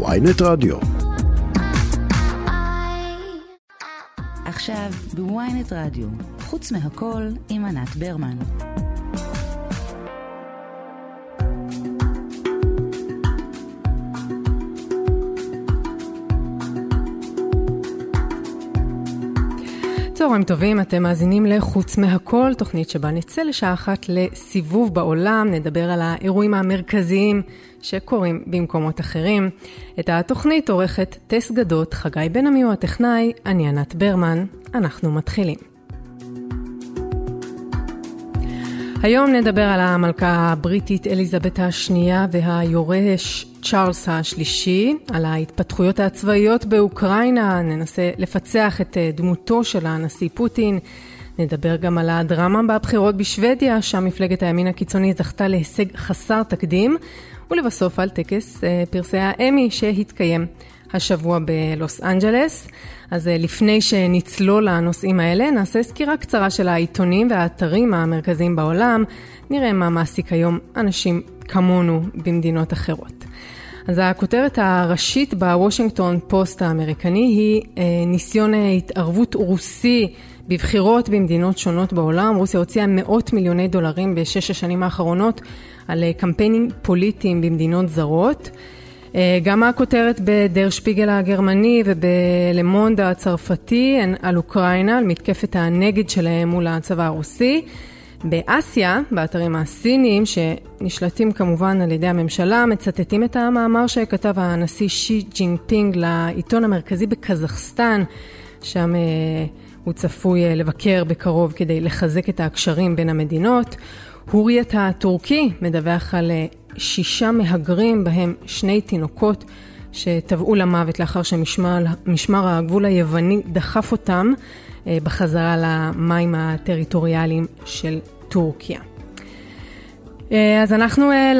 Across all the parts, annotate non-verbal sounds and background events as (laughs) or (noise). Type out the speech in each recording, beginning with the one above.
ויינט רדיו. עכשיו בוויינט רדיו, חוץ מהכל עם ענת ברמן. צהריים טובים, אתם מאזינים ל"חוץ מהכל", תוכנית שבה נצא לשעה אחת לסיבוב בעולם, נדבר על האירועים המרכזיים שקורים במקומות אחרים. את התוכנית עורכת טס גדות, חגי בן עמי הוא הטכנאי, אני ענת ברמן, אנחנו מתחילים. היום נדבר על המלכה הבריטית אליזבת השנייה והיורש צ'ארלס השלישי, על ההתפתחויות הצבאיות באוקראינה, ננסה לפצח את אה, דמותו של הנשיא פוטין, נדבר גם על הדרמה בבחירות בשוודיה, שם מפלגת הימין הקיצוני זכתה להישג חסר תקדים, ולבסוף על טקס אה, פרסי האמי שהתקיים השבוע בלוס אנג'לס. אז אה, לפני שנצלול לנושאים האלה, נעשה סקירה קצרה של העיתונים והאתרים המרכזיים בעולם, נראה מה מעסיק היום אנשים כמונו במדינות אחרות. אז הכותרת הראשית בוושינגטון פוסט האמריקני היא אה, ניסיון התערבות רוסי בבחירות במדינות שונות בעולם. רוסיה הוציאה מאות מיליוני דולרים בשש השנים האחרונות על קמפיינים פוליטיים במדינות זרות. אה, גם הכותרת בדר שפיגל הגרמני ובלמונד הצרפתי על אוקראינה, על מתקפת הנגד שלהם מול הצבא הרוסי. באסיה, באתרים הסינים, שנשלטים כמובן על ידי הממשלה, מצטטים את המאמר שכתב הנשיא שי ג'ינפינג לעיתון המרכזי בקזחסטן, שם אה, הוא צפוי אה, לבקר בקרוב כדי לחזק את הקשרים בין המדינות. הוריית הטורקי מדווח על שישה מהגרים, בהם שני תינוקות שטבעו למוות לאחר שמשמר הגבול היווני דחף אותם אה, בחזרה למים הטריטוריאליים של טורקיה. אה, אז אנחנו אה,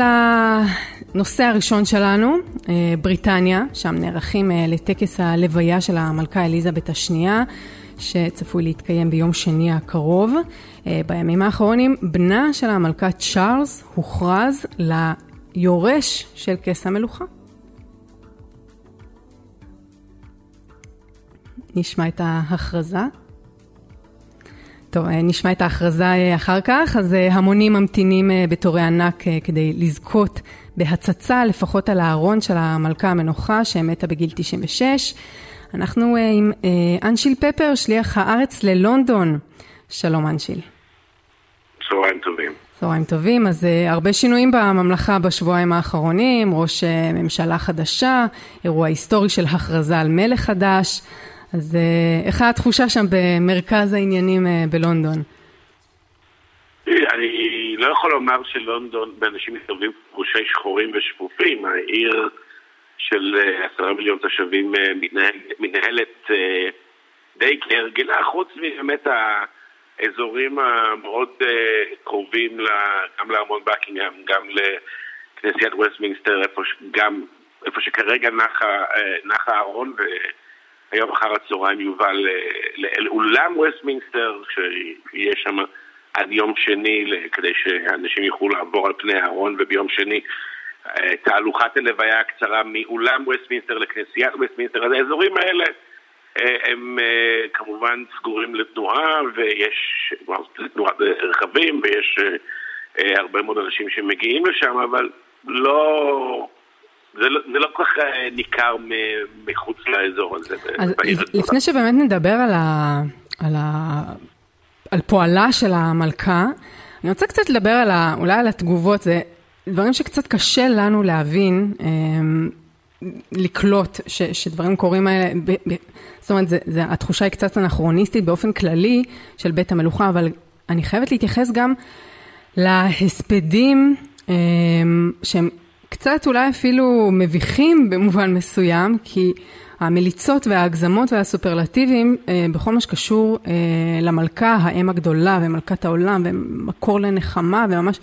לנושא הראשון שלנו, בריטניה, שם נערכים לטקס הלוויה של המלכה אליזבת השנייה. שצפוי להתקיים ביום שני הקרוב. אה, בימים האחרונים, בנה של המלכה צ'ארלס הוכרז ליורש של כס המלוכה. נשמע את ההכרזה. טוב, אה, נשמע את ההכרזה אה, אחר כך. אז המונים ממתינים בתורי ענק כדי לזכות בהצצה, לפחות על הארון של המלכה המנוחה, שמתה בגיל 96. אנחנו עם אנשיל פפר, שליח הארץ ללונדון. שלום אנשיל. צהריים טובים. צהריים טובים, אז uh, הרבה שינויים בממלכה בשבועיים האחרונים, ראש uh, ממשלה חדשה, אירוע היסטורי של הכרזה על מלך חדש, אז uh, איך התחושה שם במרכז העניינים uh, בלונדון? אני לא יכול לומר שלונדון, באנשים מסתובבים ראשי שחורים ושפופים, העיר של עשרה מיליון תושבים אה, די כהרגלה, חוץ מבאמת האזורים המאוד קרובים גם לארמון בקינגהם, גם לכנסיית ווסטמינסטר, איפה, גם איפה שכרגע נח הארון והיום אחר הצהריים יובל לאולם ווסטמינסטר, שיהיה שם עד יום שני כדי שאנשים יוכלו לעבור על פני הארון וביום שני תהלוכת הלוויה הקצרה מאולם ווסטמינסטר לכנסיית ווסטמינסטר, אז האזורים האלה אה, הם אה, כמובן סגורים לתנועה ויש תנועת רכבים ויש אה, הרבה מאוד אנשים שמגיעים לשם, אבל לא... זה לא, זה לא כל כך ניכר מחוץ לאזור הזה. אז לפני שבאמת נדבר על, ה, על, ה, על פועלה של המלכה, אני רוצה קצת לדבר על ה, אולי על התגובות. זה, דברים שקצת קשה לנו להבין, לקלוט ש, שדברים קורים האלה, ב, ב, אומרת, זה, זה, התחושה היא קצת אנכרוניסטית באופן כללי של בית המלוכה, אבל אני חייבת להתייחס גם להספדים אמ, שהם קצת אולי אפילו מביכים במובן מסוים, כי המליצות וההגזמות והסופרלטיבים אה, בכל מה שקשור אה, למלכה, האם הגדולה ומלכת העולם ומקור לנחמה וממש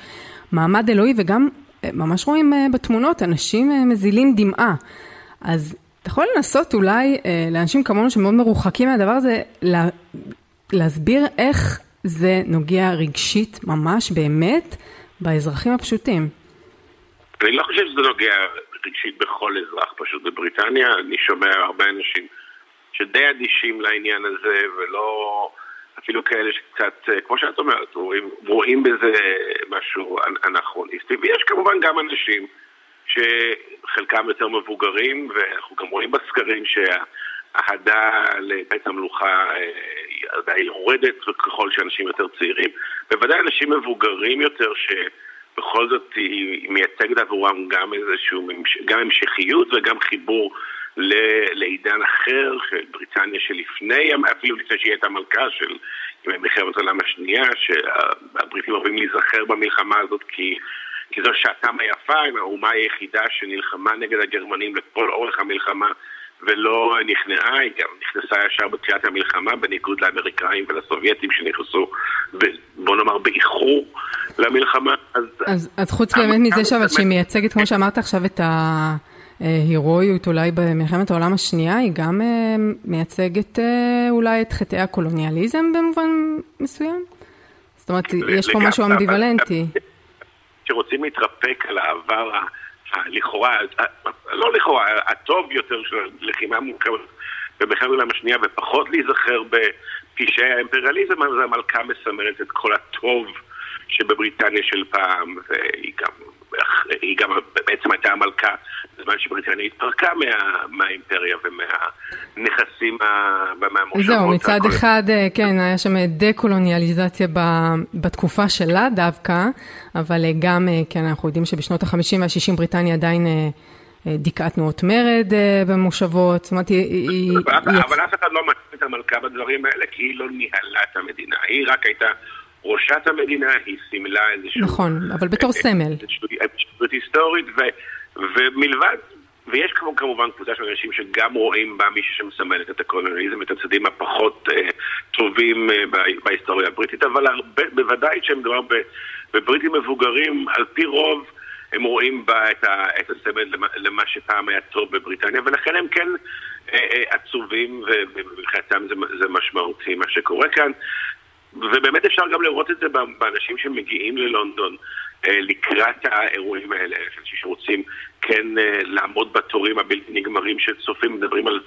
מעמד אלוהי, וגם אה, ממש רואים אה, בתמונות אנשים אה, מזילים דמעה. אז אתה יכול לנסות אולי לאנשים כמונו שמאוד מרוחקים מהדבר הזה, לה, להסביר איך זה נוגע רגשית ממש באמת באזרחים הפשוטים. אני לא חושב שזה נוגע רגשית בכל אזרח פשוט בבריטניה. אני שומע הרבה אנשים שדי אדישים לעניין הזה, ולא... אפילו כאלה שקצת, כמו שאת אומרת, רואים, רואים בזה משהו אנכרוניסטי, ויש כמובן גם אנשים שחלקם יותר מבוגרים, ואנחנו גם רואים בסקרים שהאהדה לבית המלוכה עדיין אה, יורדת ככל שאנשים יותר צעירים. בוודאי אנשים מבוגרים יותר שבכל זאת היא מייצגת עבורם גם איזשהו, גם המשכיות וגם חיבור לעידן אחר של בריטניה שלפני, אפילו לפני שהיא הייתה מלכה של מלחמת העולם השנייה, שהבריטים אוהבים להיזכר במלחמה הזאת כי כי זו שעתם היפה, עם האומה היחידה שנלחמה נגד הגרמנים לכל אורך המלחמה ולא נכנעה, היא גם נכנסה ישר בתחילת המלחמה, בניגוד לאמריקאים ולסובייטים שנכנסו, ב, בוא נאמר, באיחור למלחמה. אז, אז, אז חוץ באמת מזה שאבל שהיא מייצגת, כמו שאמרת עכשיו, את ההירואיות אולי במלחמת העולם השנייה, היא גם אה, מייצגת אה, אולי את חטאי הקולוניאליזם במובן מסוים? זאת אומרת, יש פה משהו אמביוולנטי. שרוצים להתרפק על העבר הלכאורה, לא לכאורה, הטוב יותר של הלחימה מורכבת במלחמת העולם השנייה, ופחות להיזכר בפשעי האימפריאליזם, אז המלכה מסמלת את כל הטוב שבבריטניה של פעם, והיא גם, היא גם בעצם הייתה המלכה בזמן שבריטניה התפרקה מה, מהאימפריה ומהנכסים, מהמושבות. זהו, מצד אחד, אה, כן, היה שם דה-קולוניאליזציה בתקופה שלה דווקא, אבל אה, גם, אה, כן, אנחנו יודעים שבשנות ה-50 וה-60 בריטניה עדיין... דיכאה תנועות מרד במושבות, זאת אומרת, היא... אבל אף אחד לא מצא את המלכה בדברים האלה, כי היא לא ניהלה את המדינה, היא רק הייתה ראשת המדינה, היא סימלה איזשהו... נכון, אבל בתור סמל. היסטורית, ומלבד, ויש כמובן קבוצה של אנשים שגם רואים בה מישהו שמסמלת את הקולוניאליזם, את הצדדים הפחות אה, טובים אה, בהיסטוריה הבריטית, אבל הרבה, בוודאי כשמדובר בבריטים מבוגרים, על פי רוב הם רואים בה את, ה, את הסמל למה, למה שפעם היה טוב בבריטניה, ולכן הם כן אה, אה, עצובים, ומבחינתם זה, זה משמעותי מה שקורה כאן. ובאמת אפשר גם לראות את זה באנשים שמגיעים ללונדון. אה, לקראת האירועים האלה, אנשים שרוצים כן אה, לעמוד בתורים הבלתי נגמרים שצופים, מדברים על,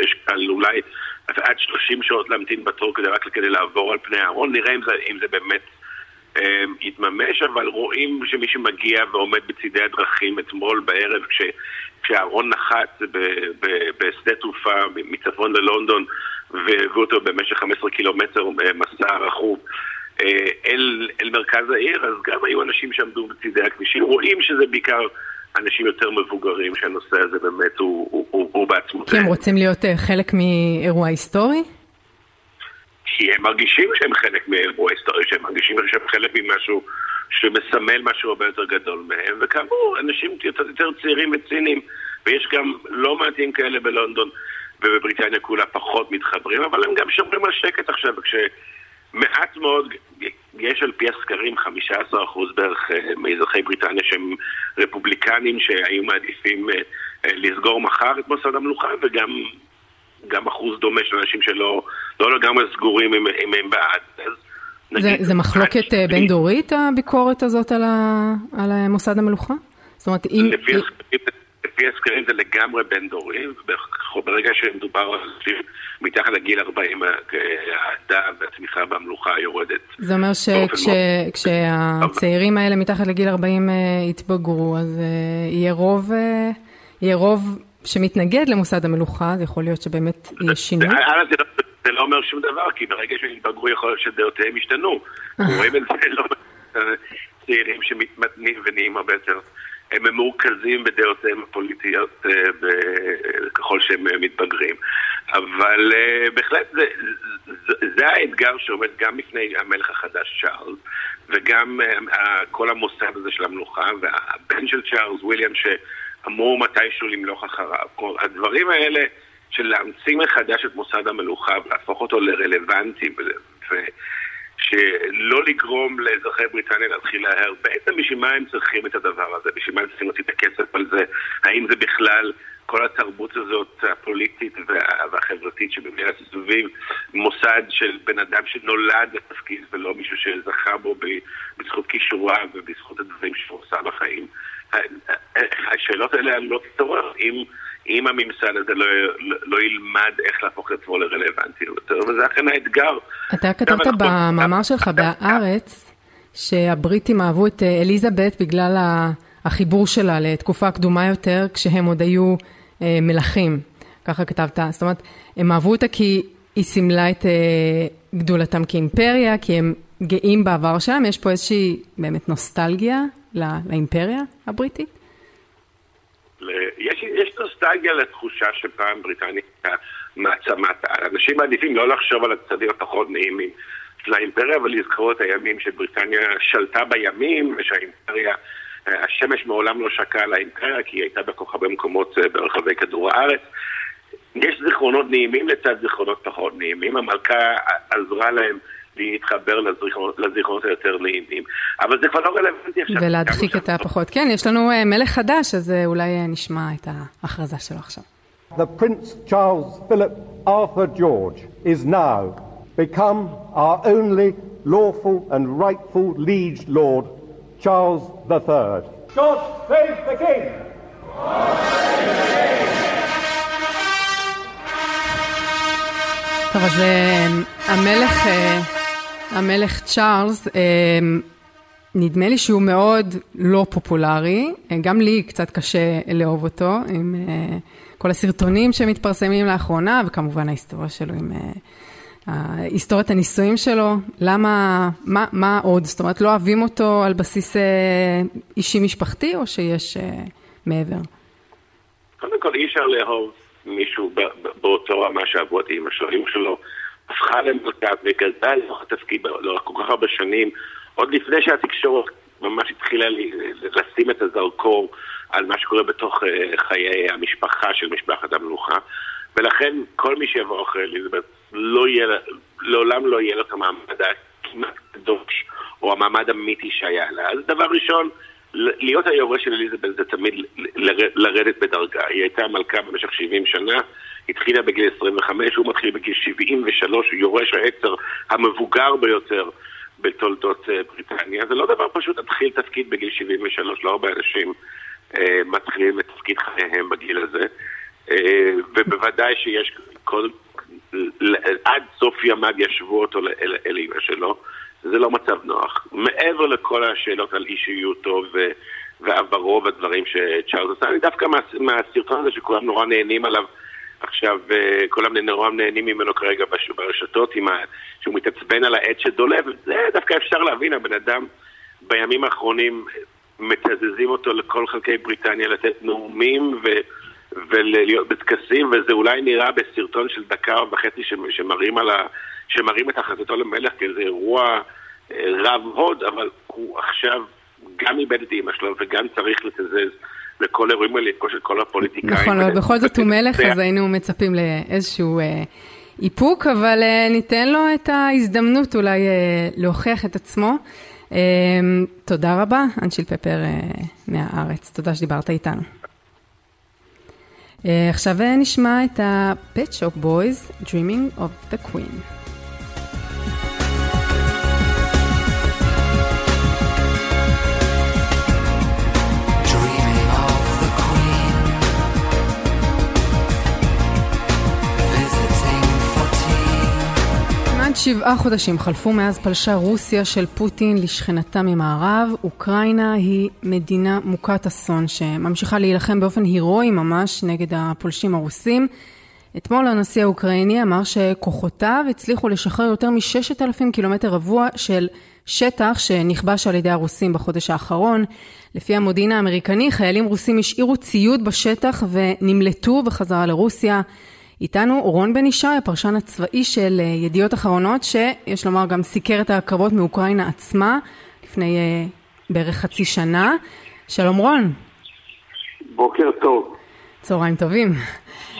יש על אולי עד 30 שעות להמתין בתור כדי רק כדי לעבור על פני הארון, נראה אם זה, אם זה באמת אה, יתממש, אבל רואים שמי שמגיע ועומד בצידי הדרכים אתמול בערב כש, כשהארון נחת בשדה תעופה מצפון ללונדון והביאו אותו במשך 15 קילומטר מסע רכוב אל, אל מרכז העיר, אז גם היו אנשים שעמדו בצדי הכבישים. רואים שזה בעיקר אנשים יותר מבוגרים, שהנושא הזה באמת הוא, הוא, הוא, הוא בעצמו... כי הם רוצים להיות אה, חלק מאירוע היסטורי? כי הם מרגישים שהם חלק מאירוע היסטורי, שהם מרגישים שהם חלק ממשהו שמסמל משהו הרבה יותר גדול מהם, וכאמור, אנשים יותר, יותר צעירים וציניים, ויש גם לא מעטים כאלה בלונדון ובבריטניה כולה פחות מתחברים, אבל הם גם שומרים על שקט עכשיו, כש... מעט מאוד, יש על פי הסקרים 15% בערך אה, מאזרחי בריטניה שהם רפובליקנים שהיו מעדיפים אה, אה, לסגור מחר את מוסד המלוכה וגם גם אחוז דומה של אנשים שלא לא לגמרי סגורים אם, אם הם בעד. זה, זה מחלוקת בין דורית הביקורת הזאת על, ה, על מוסד המלוכה? זאת אומרת, אם... לפי הסקרים לפי הסקרים זה לגמרי בין דורי, ברגע שמדובר על אנשים מתחת לגיל 40, האהדה והתמיכה במלוכה יורדת. זה אומר שכשהצעירים האלה מתחת לגיל 40 אה, יתבגרו, אז אה, יהיה רוב, אה, יהיה רוב שמתנגד למוסד המלוכה, זה יכול להיות שבאמת יהיה שינוי? זה לא אומר שום דבר, כי ברגע שהם יתבגרו יכול להיות שדעותיהם ישתנו. (laughs) רואים את זה לא צעירים שמתמתנים ונהיים הרבה יותר הם ממורכזים בדעותיהם הפוליטיות אה, ככל שהם אה, מתבגרים. אבל אה, בהחלט זה, זה, זה האתגר שעומד גם בפני המלך החדש צ'ארלס, וגם כל המוסד הזה של המלוכה, והבן של צ'ארלס, וויליאם, שאמור מתישהו למלוך אחריו. כל הדברים האלה של להמציא מחדש את מוסד המלוכה ולהפוך אותו לרלוונטי שלא לגרום לאזרחי בריטניה להתחיל להר. בעצם בשביל מה הם צריכים את הדבר הזה? בשביל מה הם צריכים להוציא את הכסף על זה? האם זה בכלל כל התרבות הזאת הפוליטית והחברתית שבמדינת סביב מוסד של בן אדם שנולד לתפקיד ולא מישהו שזכה בו בזכות כישוריו ובזכות הדברים שהוא עושה בחיים. השאלות האלה לא תתעורר אם... אם הממסד הזה לא, לא, לא ילמד איך להפוך את עצמו לרלוונטי יותר, וזה אכן האתגר. אתה כתבת במאמר שלך בהארץ, שהבריטים אהבו את אה, אליזבת בגלל החיבור שלה לתקופה קדומה יותר, כשהם עוד היו אה, מלכים. ככה כתבת. זאת אומרת, הם אהבו אותה כי היא סימלה את אה, גדולתם כאימפריה, כי הם גאים בעבר שלהם. יש פה איזושהי באמת נוסטלגיה לאימפריה הבריטית? יש, יש נוסטלגיה לתחושה שפעם בריטניה מעצמת על. אנשים מעדיפים לא לחשוב על הצדדים הפחות נעימים של האימפריה, אבל לזכור את הימים שבריטניה שלטה בימים, ושהאימפריה, השמש מעולם לא שקעה על האימפריה, כי היא הייתה בכל כך הרבה מקומות אה, ברחבי כדור הארץ. יש זיכרונות נעימים לצד זיכרונות פחות נעימים. המלכה עזרה להם להתחבר לזיכרונות, לזיכרונות היותר נעימים. אבל זה כבר לא רלוונטי עכשיו. ולהדחיק את הפחות. כן, יש לנו uh, מלך חדש, אז uh, אולי uh, נשמע את ההכרזה שלו עכשיו. The Prince Charles Philip Arthur George is now become our only lawful and rightful liege lord, Charles III. God save the King! טוב, אז המלך המלך צ'ארלס, אמ, נדמה לי שהוא מאוד לא פופולרי, גם לי קצת קשה לאהוב אותו, עם אה, כל הסרטונים שמתפרסמים לאחרונה, וכמובן ההיסטוריה שלו עם... אה, היסטוריית הנישואים שלו, למה, מה, מה עוד? זאת אומרת, לא אוהבים אותו על בסיס אה, אישי משפחתי, או שיש מעבר? קודם כל, אי אפשר לאהוב מישהו באותו רמה שאהבו את אימא שלו. אימא שלו הפכה למרכז וגדלה לתוך התפקיד לאורך כל כך הרבה שנים, עוד לפני שהתקשורת ממש התחילה לשים את הזרקור על מה שקורה בתוך אה, חיי המשפחה של משפחת המלוכה, ולכן כל מי שיבוא אחרי אליזבת, לא לעולם לא יהיה לו את המעמד הכמעט קדוש, או המעמד המיתי שהיה לה. אז דבר ראשון, להיות היורש של אליזבת זה תמיד לרדת בדרגה. היא הייתה מלכה במשך 70 שנה, התחילה בגיל 25, הוא מתחיל בגיל 73, הוא יורש העצר המבוגר ביותר בתולדות אה, בריטניה. זה לא דבר פשוט להתחיל תפקיד בגיל 73, לא הרבה אנשים אה, מתחילים את תפקיד חייהם בגיל הזה. אה, ובוודאי שיש כל... עד סוף ימיו ישבו אותו אל, אל אימא שלו. זה לא מצב נוח. מעבר לכל השאלות על אישיותו ו... ועברו והדברים שצ'ארלס עשה, אני דווקא מה, מהסרטון הזה שכולם נורא נהנים עליו עכשיו, אה, כולם נורא נהנים ממנו כרגע ברשתות, ה... שהוא מתעצבן על העץ שדולב, זה דווקא אפשר להבין, הבן אדם בימים האחרונים מתזזים אותו לכל חלקי בריטניה לתת נאומים ו... ולהיות בטקסים, וזה אולי נראה בסרטון של דקה וחצי שמראים, ה... שמראים את החלטתו למלך כאיזה אירוע אה, רב הוד, אבל הוא עכשיו גם איבד את אימא שלו וגם צריך לתזז לכל האירועים האלה לפגוש את כל הפוליטיקאים. נכון, אבל בכל זאת הוא מלך, אז היינו מצפים לאיזשהו אה, איפוק, אבל אה, ניתן לו את ההזדמנות אולי אה, להוכיח את עצמו. תודה רבה, אנשיל פפר מהארץ, תודה שדיברת איתנו. עכשיו נשמע את ה-Pet Shop Boys, Dreaming of the Queen. שבעה חודשים חלפו מאז פלשה רוסיה של פוטין לשכנתה ממערב. אוקראינה היא מדינה מוכת אסון שממשיכה להילחם באופן הירואי ממש נגד הפולשים הרוסים. אתמול הנשיא האוקראיני אמר שכוחותיו הצליחו לשחרר יותר מששת אלפים קילומטר רבוע של שטח שנכבש על ידי הרוסים בחודש האחרון. לפי המודיעין האמריקני, חיילים רוסים השאירו ציוד בשטח ונמלטו בחזרה לרוסיה. איתנו רון בן ישי, הפרשן הצבאי של אה, ידיעות אחרונות, שיש לומר גם סיקר את הקרבות מאוקראינה עצמה לפני uh, בערך חצי שנה. שלום רון. בוקר טוב. צהריים טובים.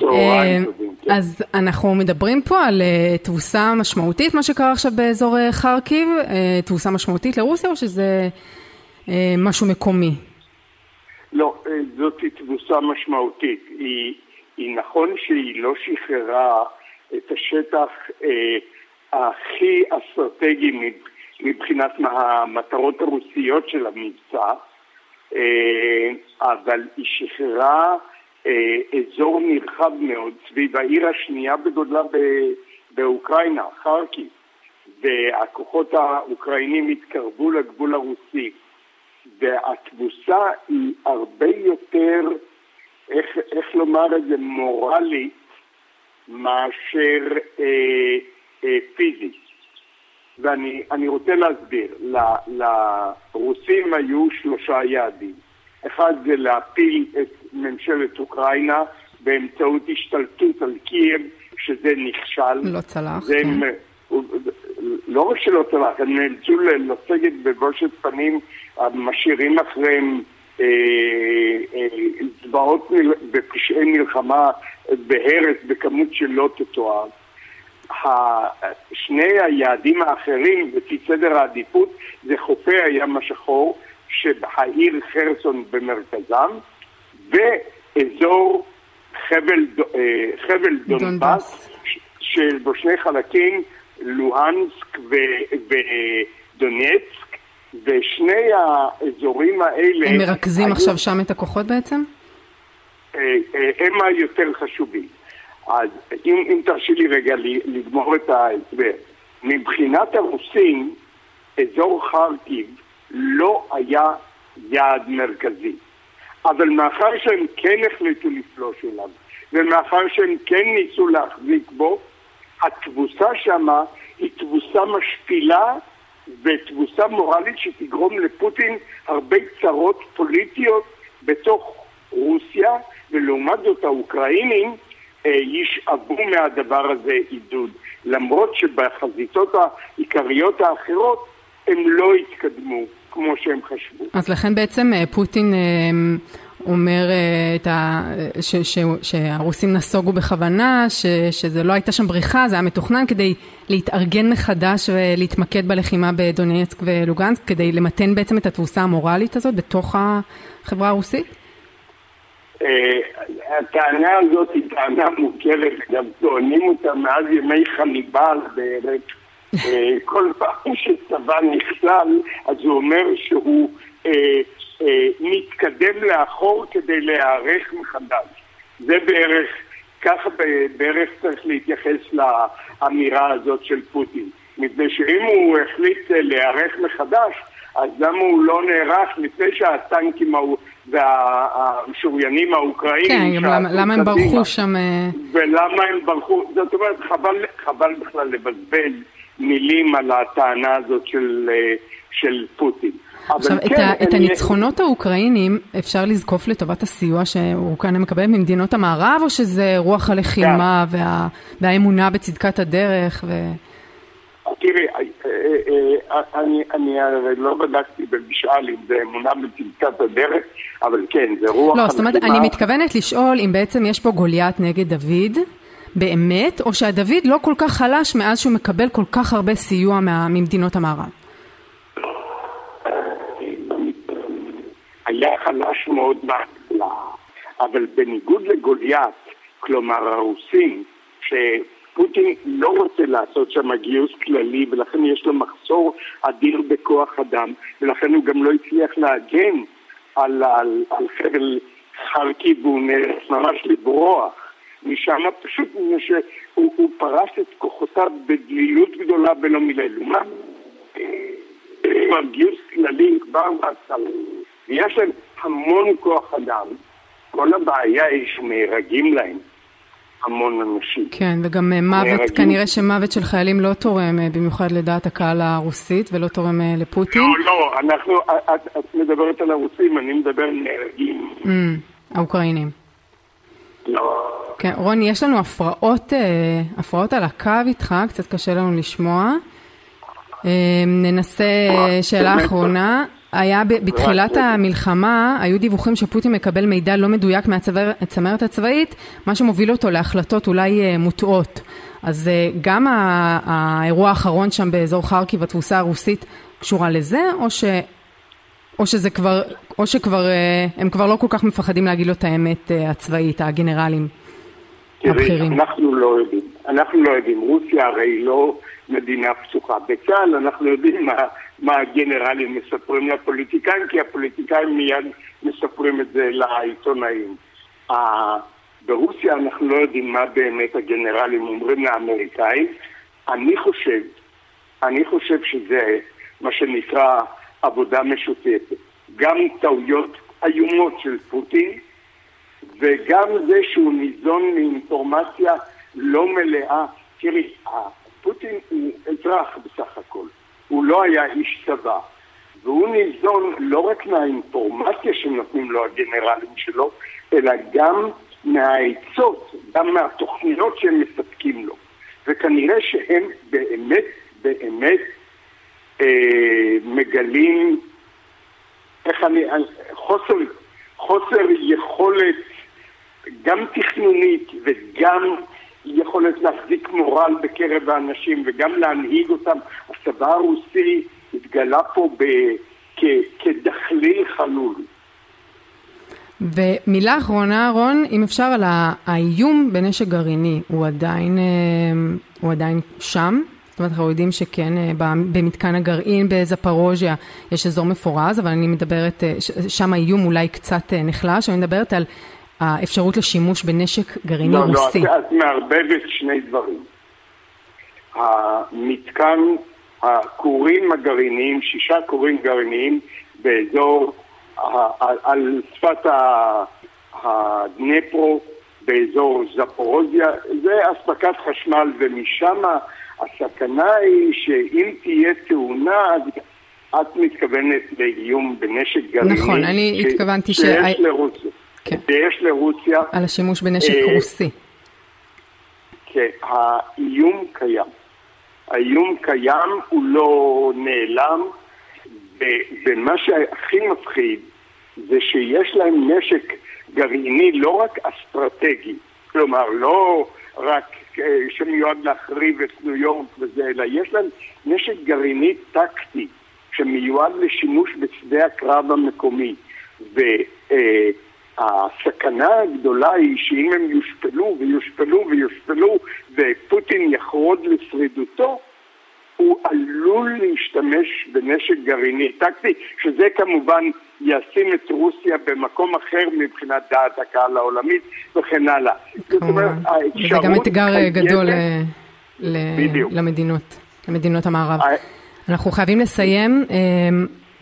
צהריים uh, טובים, כן. אז אנחנו מדברים פה על uh, תבוסה משמעותית, מה שקרה עכשיו באזור uh, חרקיב, uh, תבוסה משמעותית לרוסיה או שזה משהו מקומי? לא, זאת תבוסה משמעותית. היא היא נכון שהיא לא שחררה את השטח אה, הכי אסטרטגי מבחינת המטרות הרוסיות של המבצע, אבל היא שחררה אזור נרחב מאוד סביב העיר השנייה בגודלה באוקראינה, חרקי, והכוחות האוקראינים התקרבו לגבול הרוסי, והתבוסה היא הרבה יותר, איך, איך לומר את זה, מורלית מאשר אה, אה, פיזית. ואני רוצה להסביר, ל, לרוסים היו שלושה יעדים. אחד זה להפיל את ממשלת אוקראינה באמצעות השתלטות על קייב, שזה נכשל. לא צלח, זה כן. לא רק שלא צלח, הם נאלצו לסגת בבושת פנים, משאירים אחריהם זוועות ופשעי מלחמה בהרס בכמות שלא תתואר. שני היעדים האחרים לפי סדר העדיפות זה חופי הים השחור שהעיר חרסון במרכזם ואזור חבל, אה, חבל דונבאס שבו שני חלקים לוהנסק ודונייצק ושני האזורים האלה... הם מרכזים היו... עכשיו שם את הכוחות בעצם? אה, אה, הם היותר חשובים. אז אם, אם תרשי לי רגע לגמור את ההסבר. מבחינת הרוסים, אזור חרקיב לא היה יעד מרכזי. אבל מאחר שהם כן החליטו לפלוש אליו, ומאחר שהם כן ניסו להחזיק בו, התבוסה שמה היא תבוסה משפילה ותבוסה מורלית שתגרום לפוטין הרבה צרות פוליטיות בתוך רוסיה, ולעומת זאת האוקראינים אה, ישאבו מהדבר הזה עידוד, למרות שבחזיתות העיקריות האחרות הם לא התקדמו כמו שהם חשבו. אז לכן בעצם אה, פוטין אה, אומר את ה... ש... ש... שהרוסים נסוגו בכוונה, ש... שזה לא הייתה שם בריחה, זה היה מתוכנן כדי להתארגן מחדש ולהתמקד בלחימה בדונייצק ולוגנסק, כדי למתן בעצם את התבוסה המורלית הזאת בתוך החברה הרוסית? אה, הטענה הזאת היא טענה מוכרת, גם טוענים אותה מאז ימי חניבל בערך. (laughs) אה, כל פעם שצבא נכלל, אז הוא אומר שהוא אה, מתקדם לאחור כדי להיערך מחדש. זה בערך, ככה בערך צריך להתייחס לאמירה הזאת של פוטין. מפני שאם הוא החליט להיערך מחדש, אז למה הוא לא נערך לפני שהטנקים והמשוריינים האוקראינים... כן, למה, למה הם ברחו שם... אה? ולמה הם ברחו, זאת אומרת, חבל, חבל בכלל לבזבז מילים על הטענה הזאת של, אה, של פוטין. עכשיו, כן, את, ה, את הניצחונות האוקראינים אפשר לזקוף לטובת הסיוע שאוקראינה מקבלת ממדינות המערב, או שזה רוח הלחימה כן. וה, והאמונה בצדקת הדרך? ו... תראי, אה, אה, אה, אני הרי לא בדקתי במשאל אם זה אמונה בצדקת הדרך, אבל כן, זה רוח... לא, זאת אומרת, אני מתכוונת לשאול אם בעצם יש פה גוליית נגד דוד, באמת, או שהדוד לא כל כך חלש מאז שהוא מקבל כל כך הרבה סיוע ממדינות המערב. היה חלש מאוד בהתחלה, אבל בניגוד לגוליית, כלומר הרוסים, ש... פוטין לא רוצה לעשות שם גיוס כללי ולכן יש לו מחסור אדיר בכוח אדם ולכן הוא גם לא הצליח להגן על, על, על חבל חרקיב והוא נאלץ ממש לברוח. משם פשוט מפני שהוא פרס את כוחותיו בדלילות גדולה ולא מילא. לומה. גיוס כללי כבר בהתחלה ויש להם המון כוח אדם כל הבעיה היא שנהרגים להם המון אנשים. כן, וגם אה, מוות, נהרגים. כנראה שמוות של חיילים לא תורם אה, במיוחד לדעת הקהל הרוסית ולא תורם אה, לפוטין. לא, לא, אנחנו, את, את מדברת על הרוסים, אני מדבר על נהרגים. Mm, האוקראינים. לא. כן, רוני, יש לנו הפרעות, הפרעות על הקו איתך, קצת קשה לנו לשמוע. ננסה שאלה אחרונה. היה בתחילת המלחמה, היו דיווחים שפוטין מקבל מידע לא מדויק מהצמרת הצבאית, מה שמוביל אותו להחלטות אולי אה, מוטעות. אז אה, גם האירוע האחרון שם באזור חרקי והתבוסה הרוסית קשורה לזה, או, ש, או שזה כבר, או שכבר, אה, הם כבר לא כל כך מפחדים להגיד לו את האמת הצבאית, הגנרלים הבכירים? אנחנו לא יודעים. אנחנו לא יודעים. רוסיה הרי לא מדינה פתוחה. בצה"ל אנחנו יודעים מה... מה הגנרלים מספרים לפוליטיקאים, כי הפוליטיקאים מיד מספרים את זה לעיתונאים. ברוסיה אנחנו לא יודעים מה באמת הגנרלים אומרים לאמריקאים. אני חושב, אני חושב שזה מה שנקרא עבודה משותפת. גם טעויות איומות של פוטין, וגם זה שהוא ניזון מאינפורמציה לא מלאה. תראי, פוטין הוא אזרח בסך הכל, הוא לא היה איש צבא, והוא ניזון לא רק מהאינפורמציה שנותנים לו הגנרלים שלו, אלא גם מהעצות, גם מהתוכניות שהם מספקים לו. וכנראה שהם באמת באמת אה, מגלים איך אני, חוסר, חוסר יכולת גם תכנונית וגם יכולת להחזיק מורל בקרב האנשים וגם להנהיג אותם. הצבא הרוסי התגלה פה ב, כ, כדחליל חלול. ומילה אחרונה, רון, אם אפשר, על האיום בנשק גרעיני, הוא עדיין, אה, הוא עדיין שם? זאת אומרת, אנחנו יודעים שכן, אה, במתקן הגרעין בזפרוז'יה יש אזור מפורז, אבל אני מדברת, אה, שם האיום אולי קצת נחלש, אני מדברת על האפשרות לשימוש בנשק גרעיני לא, לא רוסי. לא, את מערבבת שני דברים. המתקן, הכורים הגרעיניים, שישה כורים גרעיניים באזור, על שפת הדנפרו, באזור זפורוזיה, זה אספקת חשמל ומשם הסכנה היא שאם תהיה תאונה אז את מתכוונת לאיום בנשק גרעיני. נכון, אני ש... התכוונתי ש... שיש לרוסיה. כן. שיש לרוסיה. על השימוש בנשק אה, רוסי. כן, האיום קיים. האיום קיים, הוא לא נעלם, ומה שהכי מפחיד זה שיש להם נשק גרעיני לא רק אסטרטגי, כלומר לא רק אה, שמיועד להחריב את ניו יורק וזה, אלא יש להם נשק גרעיני טקטי שמיועד לשימוש בשדה הקרב המקומי. והסכנה הגדולה היא שאם הם יושפלו ויושפלו ויושפלו ופוטין יחרוד לשרידותו, הוא עלול להשתמש בנשק גרעיני טקטי, שזה כמובן ישים את רוסיה במקום אחר מבחינת דעת הקהל העולמית וכן הלאה. כמובן, וזה גם אתגר אה, גדול אה, למדינות, למדינות המערב. אנחנו חייבים לסיים.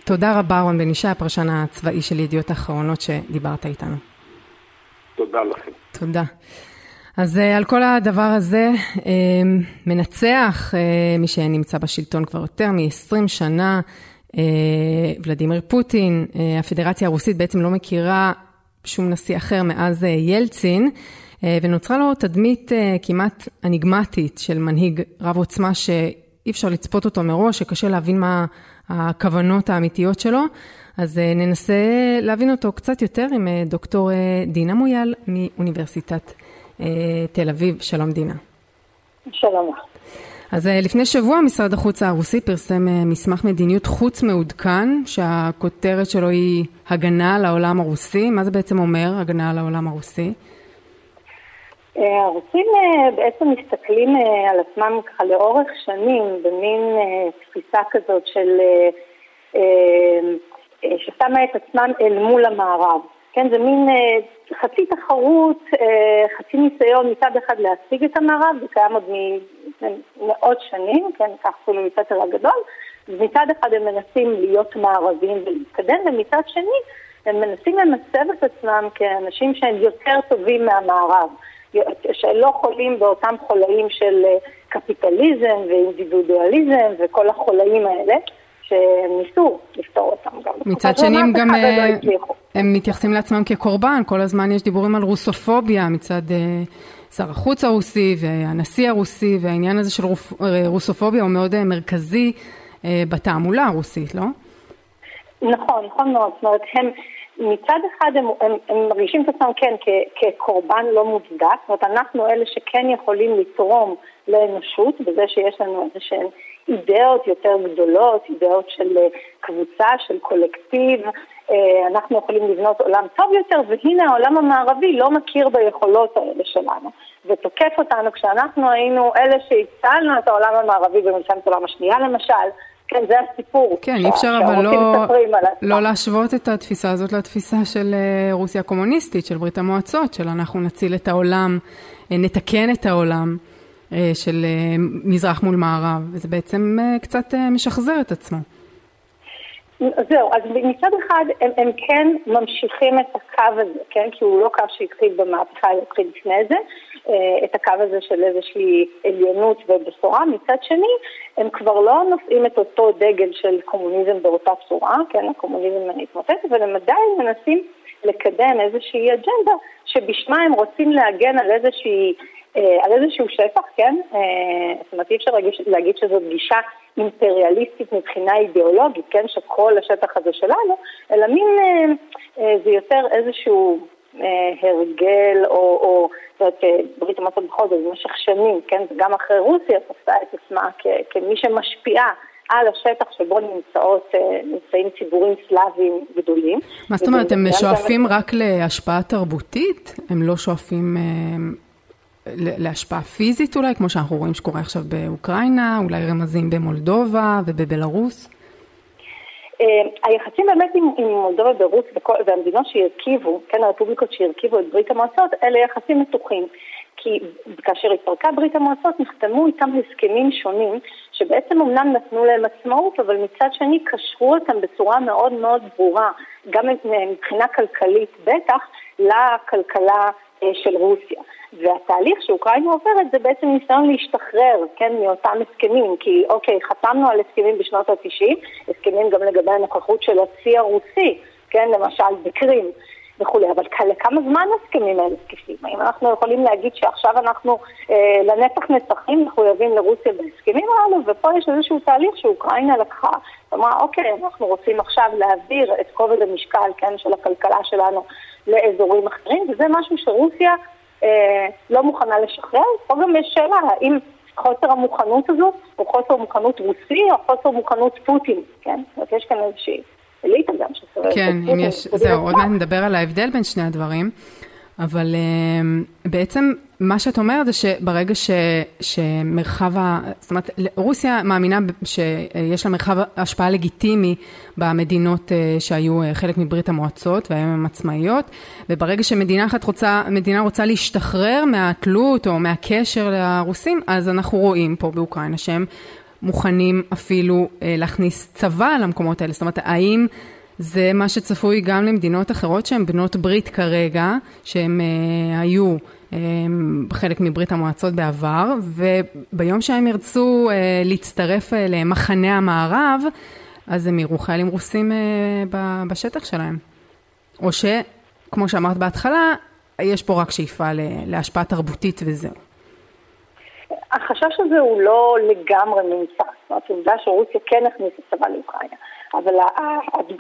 אה, תודה רבה רון בן ישי, הפרשן הצבאי של ידיעות אחרונות שדיברת איתנו. תודה לכם. תודה. אז על כל הדבר הזה מנצח מי שנמצא בשלטון כבר יותר מ-20 שנה, אה, ולדימיר פוטין, אה, הפדרציה הרוסית בעצם לא מכירה שום נשיא אחר מאז אה, ילצין, ונוצרה לו תדמית כמעט אניגמטית של מנהיג רב עוצמה שאי אפשר לצפות אותו מראש, שקשה להבין מה הכוונות האמיתיות שלו. אז ננסה להבין אותו קצת יותר עם דוקטור דינה מויאל מאוניברסיטת תל אביב. שלום דינה. שלום. אז אה, לפני שבוע משרד החוץ הרוסי פרסם אה, מסמך מדיניות חוץ מעודכן, שהכותרת שלו היא הגנה על העולם הרוסי. מה זה בעצם אומר, הגנה על העולם הרוסי? אה, הרוסים בעצם מסתכלים על עצמם ככה לאורך שנים במין תפיסה כזאת של ששמה את עצמם אל מול המערב. כן, זה מין חצי תחרות, חצי ניסיון מצד אחד להשיג את המערב, זה קיים עוד מאות שנים, כן, כך אפילו מסתר הגדול, מצד אחד הם מנסים להיות מערבים ולהתקדם, ומצד שני הם מנסים למסב את עצמם כאנשים שהם יותר טובים מהמערב, שלא חולים באותם חולאים של אה, קפיטליזם ואינדיבידואליזם וכל החולאים האלה. שהם ניסו לפתור אותם גם. מצד שני הם גם, אה, לא הם מתייחסים לעצמם כקורבן, כל הזמן יש דיבורים על רוסופוביה מצד אה, שר החוץ הרוסי והנשיא הרוסי, והעניין הזה של רוסופוביה הוא מאוד מרכזי בתעמולה הרוסית, לא? נכון, נכון מאוד. זאת אומרת, הם מצד אחד הם, הם, הם מרגישים את עצמם כן כ, כקורבן לא מוצדק, זאת אומרת, אנחנו אלה שכן יכולים לתרום לאנושות בזה שיש לנו איזה שהן אידאות יותר גדולות, אידאות של אה, קבוצה, של קולקטיב, אה, אנחנו יכולים לבנות עולם טוב יותר, והנה העולם המערבי לא מכיר ביכולות האלה שלנו, ותוקף אותנו. כשאנחנו היינו אלה שהצלנו את העולם המערבי במלחמת העולם השנייה למשל, כן, זה הסיפור. כן, אי אפשר אבל לא, לא להשוות את התפיסה הזאת לתפיסה של אה, רוסיה הקומוניסטית, של ברית המועצות, של אנחנו נציל את העולם, אה, נתקן את העולם. של מזרח מול מערב, וזה בעצם קצת משחזר את עצמו. זהו, אז מצד אחד הם, הם כן ממשיכים את הקו הזה, כן? כי הוא לא קו שהתחיל במהפכה, הוא התחיל לפני זה, אה, את הקו הזה של איזושהי עליונות ובשורה. מצד שני, הם כבר לא נושאים את אותו דגל של קומוניזם באותה צורה, כן? הקומוניזם התמוטט, אבל הם עדיין מנסים לקדם איזושהי אג'נדה שבשמה הם רוצים להגן על איזושהי... אה, על איזשהו שטח, כן? אה, זאת אומרת, אי אפשר להגיד שזו גישה אימפריאליסטית מבחינה אידיאולוגית, כן, שכל השטח הזה שלנו, אלא מין, אה, אה, זה יותר איזשהו אה, הרגל, או, או זאת אומרת, אה, ברית המועצות בכל זאת במשך שנים, כן, וגם אחרי רוסיה תפסה את עצמה כ- כמי שמשפיעה. על השטח שבו נמצאות, אה, נמצאים ציבורים סלאביים גדולים. מה זאת אומרת, הם שואפים רק להשפעה תרבותית? הם לא שואפים להשפעה פיזית אולי, כמו שאנחנו רואים שקורה עכשיו באוקראינה, אולי רמזים במולדובה ובבלארוס? אה, היחסים באמת עם, עם מולדובה וברוס והמדינות שהרכיבו, כן, הרפובליקות שהרכיבו את ברית המועצות, אלה יחסים מתוחים. כי כאשר התפרקה ברית המועצות נחתמו איתם הסכמים שונים שבעצם אמנם נתנו להם עצמאות אבל מצד שני קשרו אותם בצורה מאוד מאוד ברורה גם מבחינה כלכלית בטח לכלכלה אה, של רוסיה. והתהליך שאוקראינה עוברת זה בעצם ניסיון להשתחרר, כן, מאותם הסכמים, כי אוקיי, חתמנו על הסכמים בשנות ה-90, הסכמים גם לגבי הנוכחות של הצי הרוסי, כן, למשל בקרים וכולי, אבל לכמה זמן הסכמים האלה תקפים? האם אנחנו יכולים להגיד שעכשיו אנחנו אה, לנצח נצחים מחויבים לרוסיה בהסכמים האלו, ופה יש איזשהו תהליך שאוקראינה לקחה, אמרה, אוקיי, אנחנו רוצים עכשיו להעביר את כובד המשקל, כן, של הכלכלה שלנו לאזורים אחרים, וזה משהו שרוסיה אה, לא מוכנה לשחרר. פה גם יש שאלה, האם חוסר המוכנות הזו הוא חוסר מוכנות רוסי או חוסר מוכנות פוטין, כן? זאת אומרת, יש כאן איזושהי אליטה גם שסובבת כן, אם יש, זהו, עוד מעט נדבר על ההבדל בין שני הדברים. אבל uh, בעצם מה שאת אומרת זה שברגע ש, שמרחב, ה, זאת אומרת, רוסיה מאמינה שיש לה מרחב השפעה לגיטימי במדינות uh, שהיו uh, חלק מברית המועצות והיום הן עצמאיות, וברגע שמדינה אחת רוצה, מדינה רוצה להשתחרר מהתלות או מהקשר לרוסים, אז אנחנו רואים פה באוקראינה שהם מוכנים אפילו uh, להכניס צבא למקומות האלה, זאת אומרת, האם זה מה שצפוי גם למדינות אחרות שהן בנות ברית כרגע, שהן uh, היו חלק מברית המועצות בעבר, וביום שהם ירצו uh, להצטרף uh, למחנה המערב, אז הם יראו חיילים רוסים uh, בשטח שלהם. או שכמו שאמרת בהתחלה, יש פה רק שאיפה להשפעה תרבותית וזהו. החשש הזה הוא לא לגמרי נמצא, זאת אומרת, עובדה שרוסיה כן הכניסה צבא לאוקראינה. אבל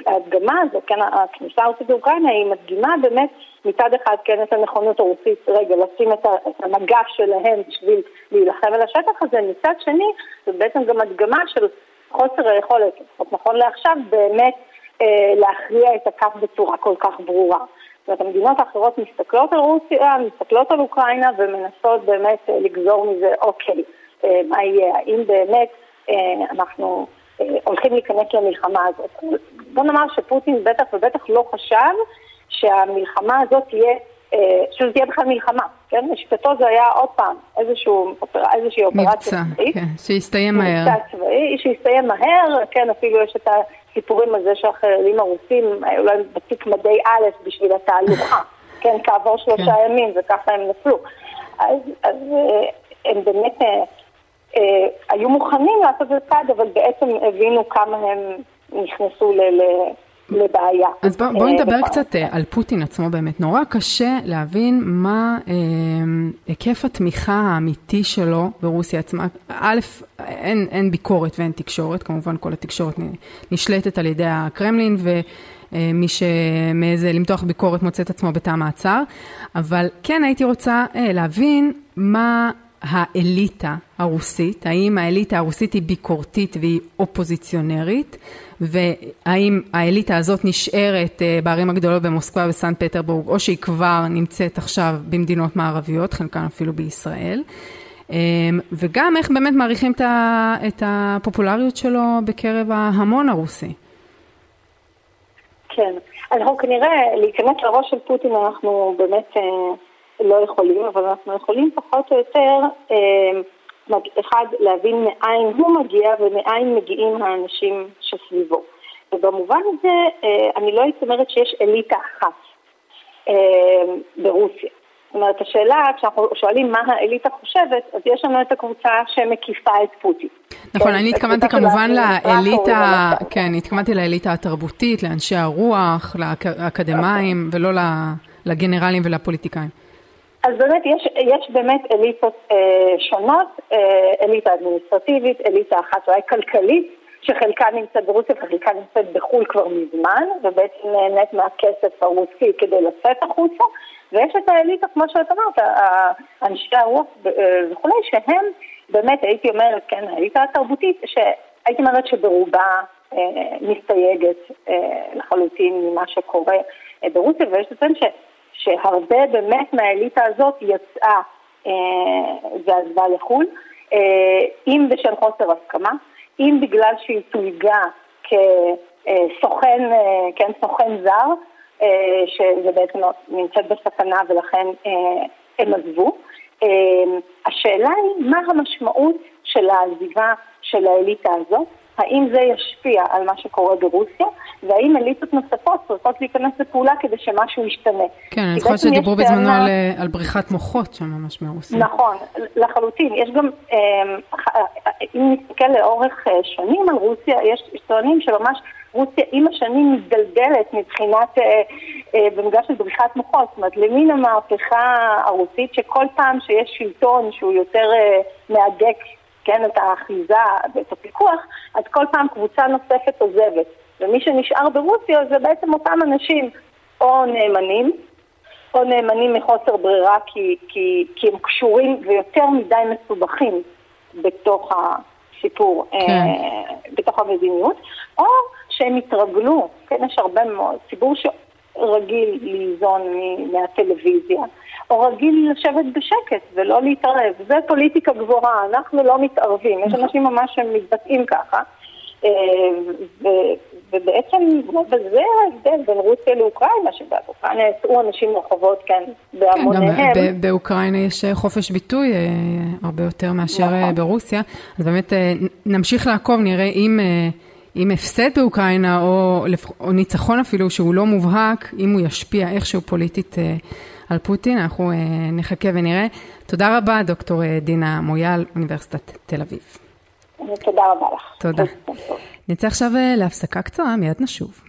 ההדגמה הזו, כן, הכניסה הרוסית לאוקראינה היא מדגימה באמת מצד אחד כן את הנכונות הרוסית, רגע, לשים את, המגף שלהם בשביל להילחם על השטח הזה, מצד שני זו בעצם גם הדגמה של חוסר היכולת, לפחות נכון לעכשיו, באמת אה, להכריע את הכף בצורה כל כך ברורה. זאת אומרת, המדינות האחרות מסתכלות על רוסיה, מסתכלות על אוקראינה ומנסות באמת אה, לגזור מזה, אוקיי, אה, מה יהיה, האם באמת אה, אנחנו... אה, הולכים להיכנס למלחמה הזאת. בוא נאמר שפוטין בטח ובטח לא חשב שהמלחמה הזאת תהיה, אה, שזה תהיה בכלל מלחמה, כן? לשיטתו זה היה עוד פעם איזשהו, איזושהי אופרציה צבאית. כן, שיסתיים מהר. מבצע צבאי, שיסתיים מהר, כן, אפילו יש את הסיפורים הזה שהחיילים הרוסים היו להם בתיק מדי א' בשביל התהלוכה, (laughs) כן, כעבור שלושה כן. ימים וככה הם נפלו. אז, אז אה, הם באמת... אה, היו מוכנים לעשות את צעד, אבל בעצם הבינו כמה הם נכנסו ל... לבעיה. אז בואי בוא אה, נדבר קצת אה, על פוטין עצמו באמת. נורא קשה להבין מה אה, היקף התמיכה האמיתי שלו ברוסיה עצמה. א', אין, אין ביקורת ואין תקשורת, כמובן כל התקשורת נשלטת על ידי הקרמלין ומי שמעז למתוח ביקורת מוצא את עצמו בתא מעצר, אבל כן הייתי רוצה להבין מה האליטה הרוסית, האם האליטה הרוסית היא ביקורתית והיא אופוזיציונרית, והאם האליטה הזאת נשארת אה, בערים הגדולות במוסקבה וסן פטרבורג, או שהיא כבר נמצאת עכשיו במדינות מערביות, חלקן אפילו בישראל. וגם איך באמת מעריכים את הפופולריות שלו בקרב ההמון הרוסי. כן, אנחנו כנראה להיכנס לראש של פוטין אנחנו באמת לא יכולים, אבל אנחנו יכולים פחות או יותר אחד, להבין מאין הוא מגיע ומאין מגיעים האנשים שסביבו. ובמובן הזה, אה, אני לא הייתי אומרת שיש אליטה אחת אה, ברוסיה. זאת אומרת, השאלה, כשאנחנו שואלים מה האליטה חושבת, אז יש לנו את הקבוצה שמקיפה את פוטין. נכון, כן, אני התכוונתי כמובן לאליטה, כן, התכוונתי לאליטה התרבותית, לאנשי הרוח, לאקדמאים, ולא לגנרלים ולפוליטיקאים. אז באמת יש, יש באמת אליטות אה, שונות, אה, אליטה אדמיניסטרטיבית, אליטה אחת אולי כלכלית, שחלקה נמצאת ברוסיה וחלקה נמצאת בחו"ל כבר מזמן, ובעצם נהנית מהכסף הרוסי כדי לצאת החוצה, ויש את האליטה, כמו שאת אמרת, אנשי הרוח אה, וכולי, שהם באמת, הייתי אומרת, כן, האליטה התרבותית, שהייתי אומרת שברובה אה, מסתייגת אה, לחלוטין ממה שקורה אה, ברוסיה, ויש לציין ש... שהרבה באמת מהאליטה הזאת יצאה אה, ועזבה לחו"ל, אה, אם בשל חוסר הסכמה, אם בגלל שהיא תויגה כסוכן, אה, כן, סוכן זר, אה, שזה בעצם לא נמצאת בסכנה ולכן אה, הם עזבו. אה, השאלה היא מה המשמעות של העזיבה של האליטה הזאת, האם זה ישפיע על מה שקורה ברוסיה, והאם אליטות נוספות צריכות להיכנס לפעולה כדי שמשהו ישתנה. כן, אני זוכרת שדיברו בזמנו על, על בריחת מוחות שם ממש מרוסיה. נכון, לחלוטין. יש גם, אמ, אם נסתכל לאורך אה, שנים על רוסיה, יש טוענים שממש רוסיה עם השנים מתדלדלת מבחינת, אה, אה, במגע של בריחת מוחות, זאת אומרת, למין המהפכה הרוסית שכל פעם שיש שלטון שהוא יותר מהדק כן, את האחיזה ואת הפיקוח, אז כל פעם קבוצה נוספת עוזבת. ומי שנשאר ברוסיה זה בעצם אותם אנשים או נאמנים, או נאמנים מחוסר ברירה כי, כי, כי הם קשורים ויותר מדי מסובכים בתוך הסיפור, כן. אה, בתוך המדיניות, או שהם התרגלו, כן, יש הרבה מאוד, ציבור שרגיל ליזון מהטלוויזיה, או רגיל לשבת בשקט ולא להתערב. זה פוליטיקה גבוהה, אנחנו לא מתערבים. יש נכון. אנשים ממש שמתבטאים ככה. אה, ובעצם בזה ההבדל בין רוסיה לאוקראינה, שבאוקראינה יצאו אנשים לרחובות כאן בהמוניהם. גם באוקראינה יש אה, חופש ביטוי אה, הרבה יותר מאשר נכון. ברוסיה, אז באמת נמשיך לעקוב, נראה אם... אם הפסד באוקראינה או, או ניצחון אפילו שהוא לא מובהק, אם הוא ישפיע איכשהו פוליטית על פוטין, אנחנו נחכה ונראה. תודה רבה, דוקטור דינה מויאל, אוניברסיטת תל אביב. תודה רבה לך. תודה. נצא עכשיו אה, להפסקה קצרה, מיד נשוב.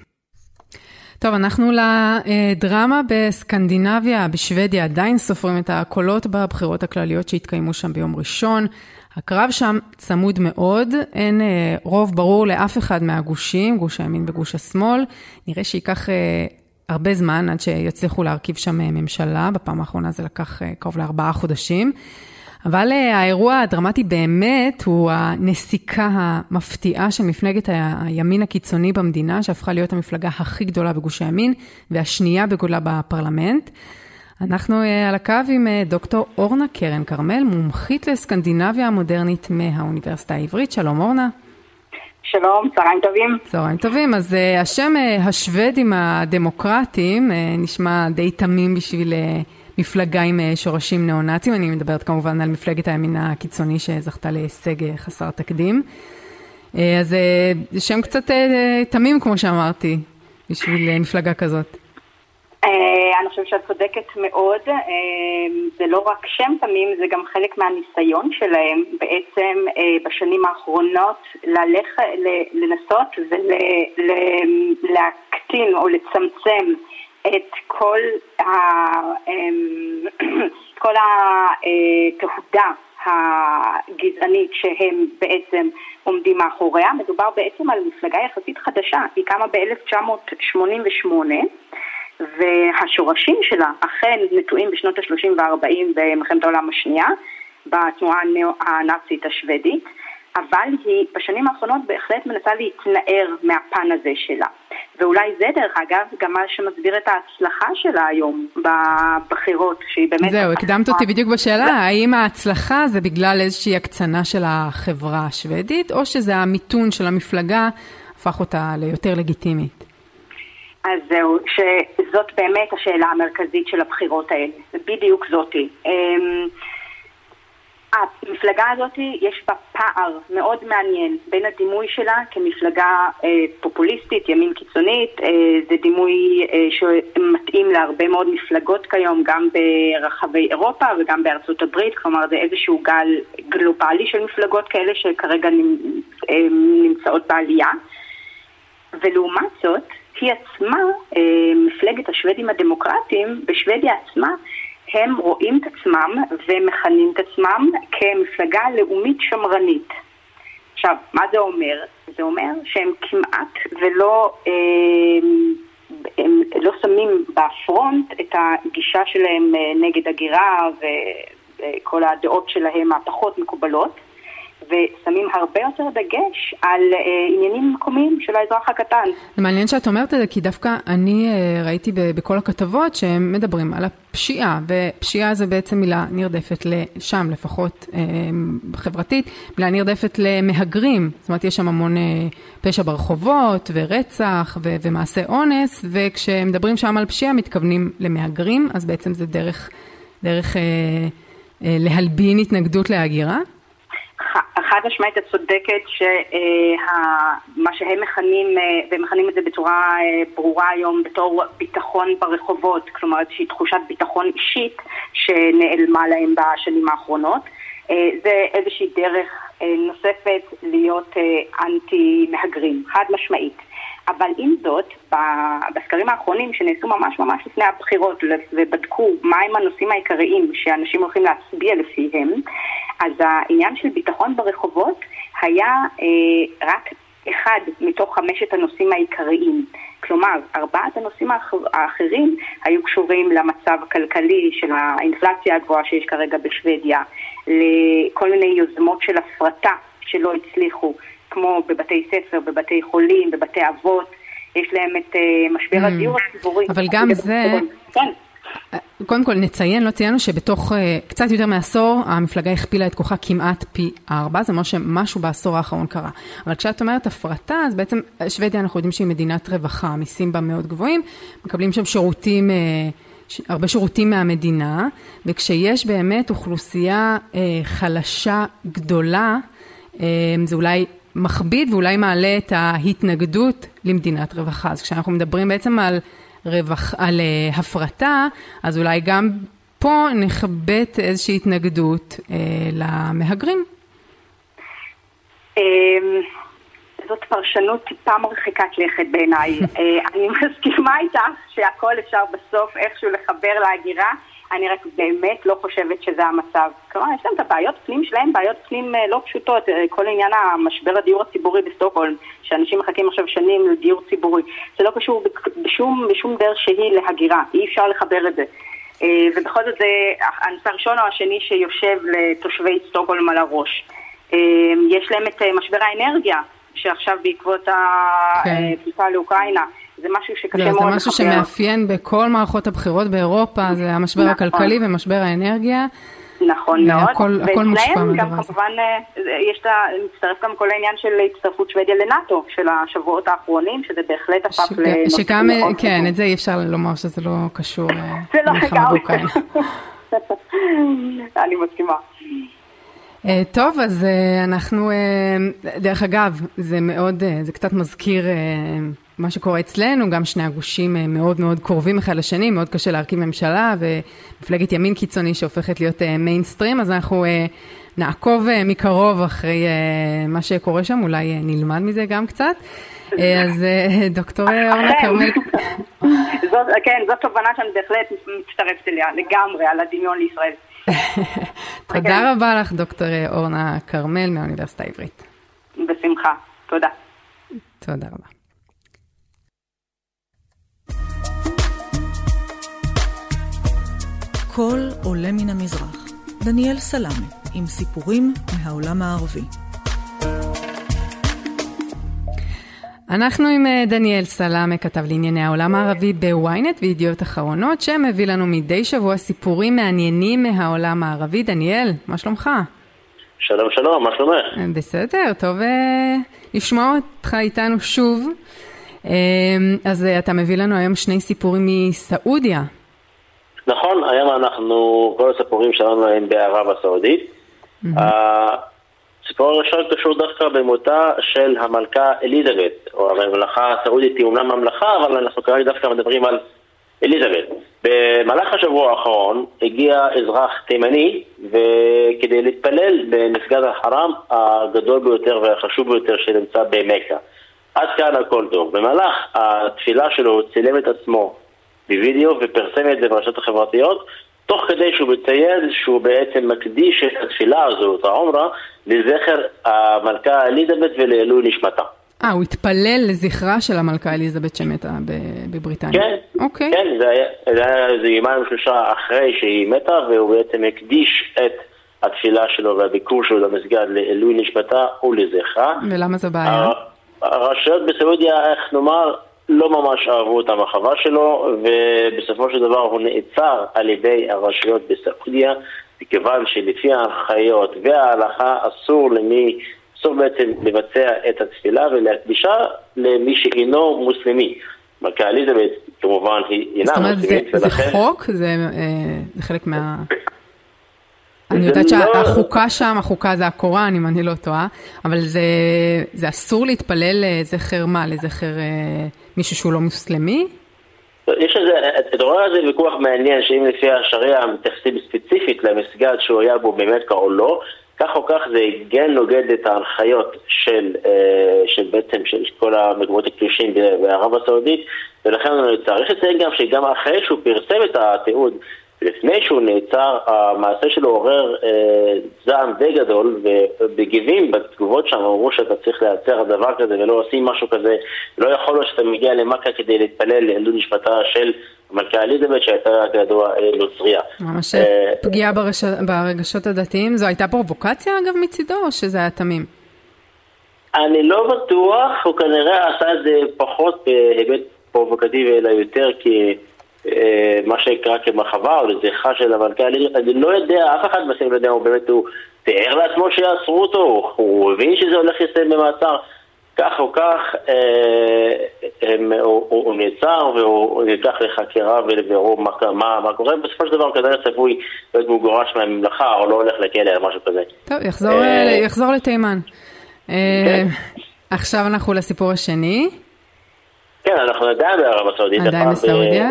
טוב, אנחנו לדרמה בסקנדינביה, בשוודיה, עדיין סופרים את הקולות בבחירות הכלליות שהתקיימו שם ביום ראשון. הקרב שם צמוד מאוד, אין אה, רוב ברור לאף אחד מהגושים, גוש הימין וגוש השמאל. נראה שייקח אה, הרבה זמן עד שיצליחו להרכיב שם ממשלה, בפעם האחרונה זה לקח קרוב לארבעה חודשים. אבל אה, האירוע הדרמטי באמת הוא הנסיקה המפתיעה של מפלגת הימין הקיצוני במדינה, שהפכה להיות המפלגה הכי גדולה בגוש הימין, והשנייה בגודלה בפרלמנט. אנחנו אה, על הקו עם אה, דוקטור אורנה קרן כרמל, מומחית לסקנדינביה המודרנית מהאוניברסיטה העברית. שלום אורנה. שלום, צהריים טובים. צהריים טובים. אז השם השוודים הדמוקרטיים נשמע די תמים בשביל מפלגה עם אה, שורשים ניאו-נאצים, אני מדברת כמובן על מפלגת הימין הקיצוני שזכתה להישג אה, חסר תקדים. אה, אז זה שם קצת תמים, כמו שאמרתי, בשביל מפלגה כזאת. אני חושבת שאת צודקת מאוד, זה לא רק שם תמים, זה גם חלק מהניסיון שלהם בעצם בשנים האחרונות לנסות ולהקטין או לצמצם את כל, ה, אמ, (clears throat) כל התהודה הגזענית שהם בעצם עומדים מאחוריה. מדובר בעצם על מפלגה יחסית חדשה, היא קמה ב-1988 והשורשים שלה אכן נטועים בשנות ה-30 וה-40 במלחמת העולם השנייה בתנועה הנאצית השוודית. אבל היא בשנים האחרונות בהחלט מנסה להתנער מהפן הזה שלה. ואולי זה דרך אגב גם מה שמסביר את ההצלחה שלה היום בבחירות, שהיא באמת... זהו, הקדמת אותי בדיוק בשאלה, האם ההצלחה זה בגלל איזושהי הקצנה של החברה השוודית, או שזה המיתון של המפלגה הפך אותה ליותר לגיטימית? אז זהו, שזאת באמת השאלה המרכזית של הבחירות האלה, בדיוק זאתי. אמ, המפלגה הזאת יש בה פער מאוד מעניין בין הדימוי שלה כמפלגה אה, פופוליסטית, ימין קיצונית, אה, זה דימוי אה, שמתאים להרבה מאוד מפלגות כיום, גם ברחבי אירופה וגם בארצות הברית, כלומר זה איזשהו גל גלובלי של מפלגות כאלה שכרגע אה, נמצאות בעלייה. ולעומת זאת, היא עצמה, אה, מפלגת השוודים הדמוקרטיים, בשוודיה עצמה, הם רואים את עצמם ומכנים את עצמם כמפלגה לאומית שמרנית. עכשיו, מה זה אומר? זה אומר שהם כמעט ולא אה, הם לא שמים בפרונט את הגישה שלהם אה, נגד הגירה וכל הדעות שלהם הפחות מקובלות, ושמים הרבה יותר דגש על אה, עניינים מקומיים של האזרח הקטן. זה מעניין שאת אומרת את זה, כי דווקא אני אה, ראיתי ב- בכל הכתבות שהם מדברים על הפשיעה, ופשיעה זה בעצם מילה נרדפת לשם, לפחות אה, חברתית, מילה נרדפת למהגרים. זאת אומרת, יש שם המון אה, פשע ברחובות, ורצח, ו- ומעשה אונס, וכשמדברים שם על פשיעה מתכוונים למהגרים, אז בעצם זה דרך, דרך אה, אה, להלבין התנגדות להגירה. חד משמעית את צודקת שמה שהם מכנים, אה, והם מכנים את זה בצורה אה, ברורה היום בתור ביטחון ברחובות, כלומר איזושהי תחושת ביטחון אישית שנעלמה להם בשנים האחרונות. אה, זה איזושהי דרך נוספת להיות אנטי מהגרים, חד משמעית. אבל עם זאת, בסקרים האחרונים שנעשו ממש ממש לפני הבחירות ובדקו מהם הנושאים העיקריים שאנשים הולכים להצביע לפיהם, אז העניין של ביטחון ברחובות היה אה, רק אחד מתוך חמשת הנושאים העיקריים. כלומר, ארבעת הנושאים האחר, האחרים היו קשורים למצב הכלכלי של האינפלציה הגבוהה שיש כרגע בשוודיה, לכל מיני יוזמות של הפרטה שלא הצליחו, כמו בבתי ספר, בבתי חולים, בבתי אבות, יש להם את uh, משבר mm. הדיור הציבורי. אבל גם זה... כן. קודם כל נציין, לא ציינו שבתוך uh, קצת יותר מעשור המפלגה הכפילה את כוחה כמעט פי ארבע, זה אומר שמשהו בעשור האחרון קרה. אבל כשאת אומרת הפרטה, אז בעצם שוודיה אנחנו יודעים שהיא מדינת רווחה, המיסים בה מאוד גבוהים, מקבלים שם שירותים, הרבה שירותים מהמדינה, וכשיש באמת אוכלוסייה חלשה גדולה, זה אולי מכביד ואולי מעלה את ההתנגדות למדינת רווחה. אז כשאנחנו מדברים בעצם על, רווח, על uh, הפרטה, אז אולי גם פה נכבט איזושהי התנגדות uh, למהגרים. אמ, זאת פרשנות טיפה מרחיקת לכת בעיניי. (laughs) אה, אני מסכימה איתך שהכל אפשר בסוף איכשהו לחבר להגירה. אני רק באמת לא חושבת שזה המצב. כלומר, יש להם את הבעיות פנים שלהם, בעיות פנים אה, לא פשוטות. אה, כל עניין המשבר הדיור הציבורי בסטוקהולם, שאנשים מחכים עכשיו שנים לדיור ציבורי, זה לא קשור בשום, בשום דרך שהיא להגירה, אי אפשר לחבר את זה. אה, ובכל זאת זה הנושא הראשון או השני שיושב לתושבי סטוקהולם על הראש. יש להם את משבר האנרגיה, שעכשיו בעקבות הפליטה כן. לאוקראינה. זה משהו שקשה לא, מאוד לחבר. זה משהו שמאפיין בכל מערכות הבחירות באירופה, זה המשבר נכון. הכלכלי ומשבר האנרגיה. נכון מאוד, הכל, הכל הזה. גם כמובן, אה, יש את ה... מצטרף גם כל העניין של הצטרפות שוודיה לנאטו של השבועות האחרונים, שזה בהחלט הפך לנושא שגם, כן, את זה אי אפשר לומר שזה לא קשור (laughs) למלחמה באוקראינה. (laughs) אני מסכימה. אה, טוב, אז אה, אנחנו, דרך אגב, זה מאוד, זה קצת מזכיר מה שקורה אצלנו, גם שני הגושים אה, מאוד מאוד קרובים אחד לשני, מאוד קשה להרכיב ממשלה, ומפלגת ימין קיצוני שהופכת להיות מיינסטרים, אה, אז אנחנו אה, נעקוב מקרוב אחרי מה שקורה שם, אולי נלמד מזה גם קצת. אז דוקטור אורנה כרמל. (laughs) כן, זאת תובנה שאני בהחלט מצטרפת אליה לגמרי, על הדמיון לישראל. (laughs) תודה כן. רבה לך, דוקטור אורנה כרמל מהאוניברסיטה העברית. בשמחה, תודה. תודה רבה. קול עולה מן המזרח. דניאל סלאמה, עם סיפורים מהעולם הערבי. אנחנו עם אה, דניאל סלאמה, כתב לענייני העולם הערבי בוויינט וידיעות אחרונות, שמביא לנו מדי שבוע סיפורים מעניינים מהעולם הערבי. דניאל, מה שלומך? שלום שלום, מה שלומך? אה, בסדר, טוב אה, לשמוע אותך איתנו שוב. אז אתה מביא לנו היום שני סיפורים מסעודיה. נכון, היום אנחנו, כל הסיפורים שלנו הם בערב הסעודית. הסיפור הראשון קשור דווקא במותה של המלכה אליזבת, או הממלכה הסעודית היא אומנם ממלכה, אבל אנחנו כרגע דווקא מדברים על אליזבת. במהלך השבוע האחרון הגיע אזרח תימני וכדי להתפלל במסגד החרם הגדול ביותר והחשוב ביותר שנמצא במכה. עד כאן הכל טוב. במהלך התפילה שלו הוא צילם את עצמו בווידאו ופרסם את זה ברשתות החברתיות תוך כדי שהוא מציין שהוא בעצם מקדיש את התפילה הזו, את העומרה, לזכר המלכה אליזבת ולעילוי נשמתה. אה, הוא התפלל לזכרה של המלכה אליזבת שמתה בבריטניה. כן, אוקיי. כן, זה היה, זה היה איזה יומיים שלושה אחרי שהיא מתה, והוא בעצם הקדיש את התפילה שלו והביקור שלו למסגד לעילוי נשמתה ולזכרה. ולמה זו בעיה? הרשויות בסעודיה, איך נאמר, לא ממש אהבו את המחווה שלו, ובסופו של דבר הוא נעצר על ידי הרשויות בסעודיה, מכיוון שלפי ההנחיות וההלכה אסור למי, אסור בעצם לבצע את התפילה ולהקדישה למי שאינו מוסלמי. אליזבת כמובן היא אינה מוסלמית, זאת אומרת זה חוק? זה, אה, זה חלק מה... אני יודעת לא- שהחוקה שם, החוקה זה הקוראן, אם אני לא טועה, אבל זה, זה אסור להתפלל לזכר מה? לזכר אה, מישהו שהוא לא מוסלמי? יש איזה, אתה רואה איזה ויכוח מעניין, שאם לפי השריעה מתייחסים ספציפית למסגד שהוא היה בו באמת או לא, כך או כך זה כן נוגד את ההנחיות של, אה, של בעצם של כל המקומות הקדושים בערב הסעודית, ולכן צריך לציין גם שגם אחרי שהוא פרסם את התיעוד לפני שהוא נעצר, המעשה שלו עורר אה, זעם די גדול, ובגיבים בתגובות שם אמרו שאתה צריך להיעצר על דבר כזה ולא עושים משהו כזה. לא יכול להיות שאתה מגיע למכה כדי להתפלל לעילוי נשפטה של המלכה אליזבת שהייתה כידוע אה, נוצריה. ממש אה, פגיעה ברש... ברגשות הדתיים. זו הייתה פרובוקציה אגב מצידו, או שזה היה תמים? אני לא בטוח, הוא כנראה עשה את זה פחות בהיבט פרובוקטיבי, אלא יותר כי... אה, מה שנקרא כמחווה או לזכרה של המלכה, אני, אני לא יודע, אף אחד בסדר לא יודע, הוא באמת, הוא תיאר לעצמו שיעצרו אותו, הוא הבין שזה הולך להסתיים במעצר. כך או כך, אה, הם, הוא, הוא, הוא נעצר והוא נלקח לחקירה ולבירור מה, מה, מה קורה, בסופו של דבר כנראה צפוי להיות מגורש מהממלכה או לא הולך לכלא או משהו כזה. טוב, יחזור, אה, יחזור לתימן. כן. עכשיו אנחנו לסיפור השני. כן, אנחנו עדיין בערב הסעודית. עדיין בסעודיה?